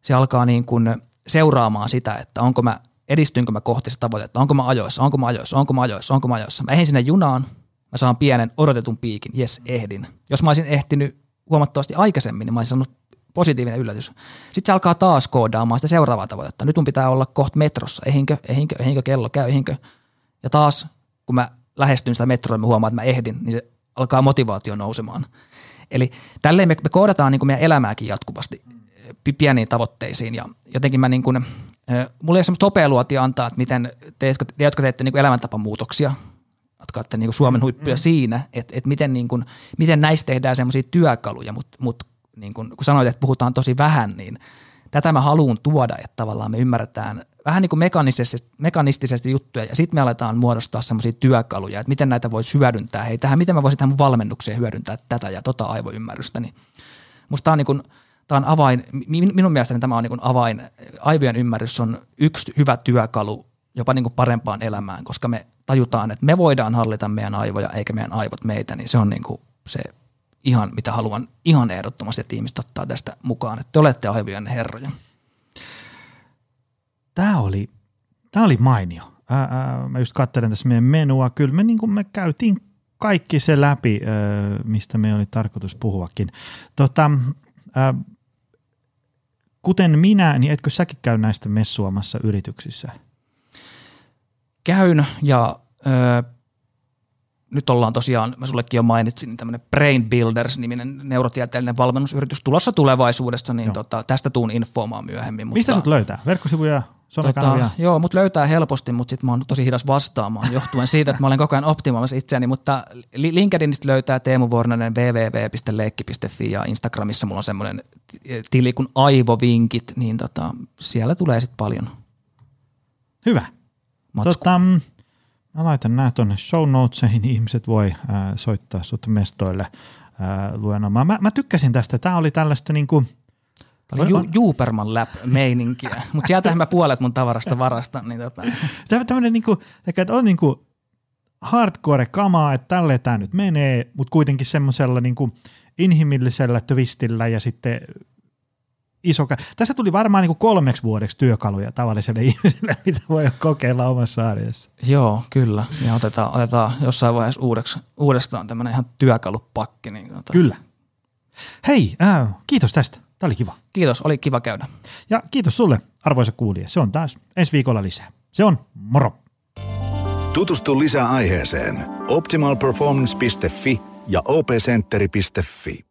se alkaa niin kuin seuraamaan sitä, että onko mä, edistynkö mä kohti sitä tavoitetta, onko mä ajoissa, onko mä ajoissa, onko mä ajoissa, onko mä ajoissa. Mä ehin sinne junaan, mä saan pienen odotetun piikin, jes, ehdin. Jos mä olisin ehtinyt huomattavasti aikaisemmin, niin mä olisin saanut positiivinen yllätys. Sitten se alkaa taas koodaamaan sitä seuraavaa tavoitetta. Nyt mun pitää olla kohta metrossa, ehinkö, ehinkö, ehinkö kello, käy, ehinkö. Ja taas, kun mä lähestyn sitä metroa, mä huomaan, että mä ehdin, niin se alkaa motivaatio nousemaan. Eli tälleen me, me koodataan niin kuin meidän elämääkin jatkuvasti pieniin tavoitteisiin ja jotenkin mä niin kuin, mulla ei ole semmoista hopealuotia antaa, että miten te, te jotka teette niin elämäntapamuutoksia, jotka olette niin kuin Suomen huippuja mm. siinä, että, että miten, niin kuin, miten näistä tehdään semmoisia työkaluja, mutta, mutta niin kuin, kun sanoit, että puhutaan tosi vähän, niin tätä mä haluan tuoda, että tavallaan me ymmärretään vähän niin kuin mekanistisesti, mekanistisesti juttuja ja sitten me aletaan muodostaa semmoisia työkaluja, että miten näitä voisi hyödyntää. Hei, tähän, miten mä voisin tähän mun valmennukseen hyödyntää tätä ja tota aivoymmärrystä. Niin musta tämä on, niin on avain, minun mielestäni tämä on niin avain, aivojen ymmärrys on yksi hyvä työkalu jopa niin parempaan elämään, koska me tajutaan, että me voidaan hallita meidän aivoja eikä meidän aivot meitä, niin se on niin se ihan, mitä haluan ihan ehdottomasti, että ihmiset ottaa tästä mukaan, että te olette aivojen herroja. Tämä oli, tämä oli mainio. Ää, ää, mä just katselen tässä meidän menua. Kyllä me, niin kuin me käytiin kaikki se läpi, ää, mistä me oli tarkoitus puhuakin. Tota, ää, kuten minä, niin etkö säkin käy näistä messuamassa yrityksissä? Käyn ja ö, nyt ollaan tosiaan, mä sullekin jo mainitsin, niin tämmöinen Brain Builders-niminen neurotieteellinen valmennusyritys tulossa tulevaisuudessa, niin tota, tästä tuun infoamaan myöhemmin. Mutta, Mistä sut löytää? Verkkosivuja, tota, Joo, mut löytää helposti, mutta sitten mä oon tosi hidas vastaamaan johtuen siitä, että mä olen koko ajan optimoimassa itseäni, mutta LinkedInistä löytää Teemu Vuornanen www.leikki.fi ja Instagramissa mulla on semmoinen tili kuin aivovinkit, niin tota, siellä tulee sitten paljon. Hyvä. Tota, mm, Mä laitan nämä tuonne show notesihin, niin ihmiset voi äh, soittaa sut mestoille äh, luennoimaan. Mä, mä tykkäsin tästä, tämä oli tällaista niinku, Tämä oli Ju- Juuperman lab meininkiä, mutta sieltähän mä puolet mun tavarasta varastan. Niin tota. Tämmöinen niinku, että on niinku hardcore kamaa, että tälle tämä nyt menee, mutta kuitenkin semmoisella niinku inhimillisellä twistillä ja sitten iso. Tässä tuli varmaan niin kolmeksi vuodeksi työkaluja tavalliselle ihmiselle, mitä voi kokeilla omassa arjessa. Joo, kyllä. Ja otetaan, otetaan jossain vaiheessa uudeksi, uudestaan tämmöinen ihan työkalupakki. Niin tota. Kyllä. Hei, äh, kiitos tästä. Tämä oli kiva. Kiitos, oli kiva käydä. Ja kiitos sulle, arvoisa kuulija. Se on taas ensi viikolla lisää. Se on moro. Tutustu lisää aiheeseen optimalperformance.fi ja opcenteri.fi.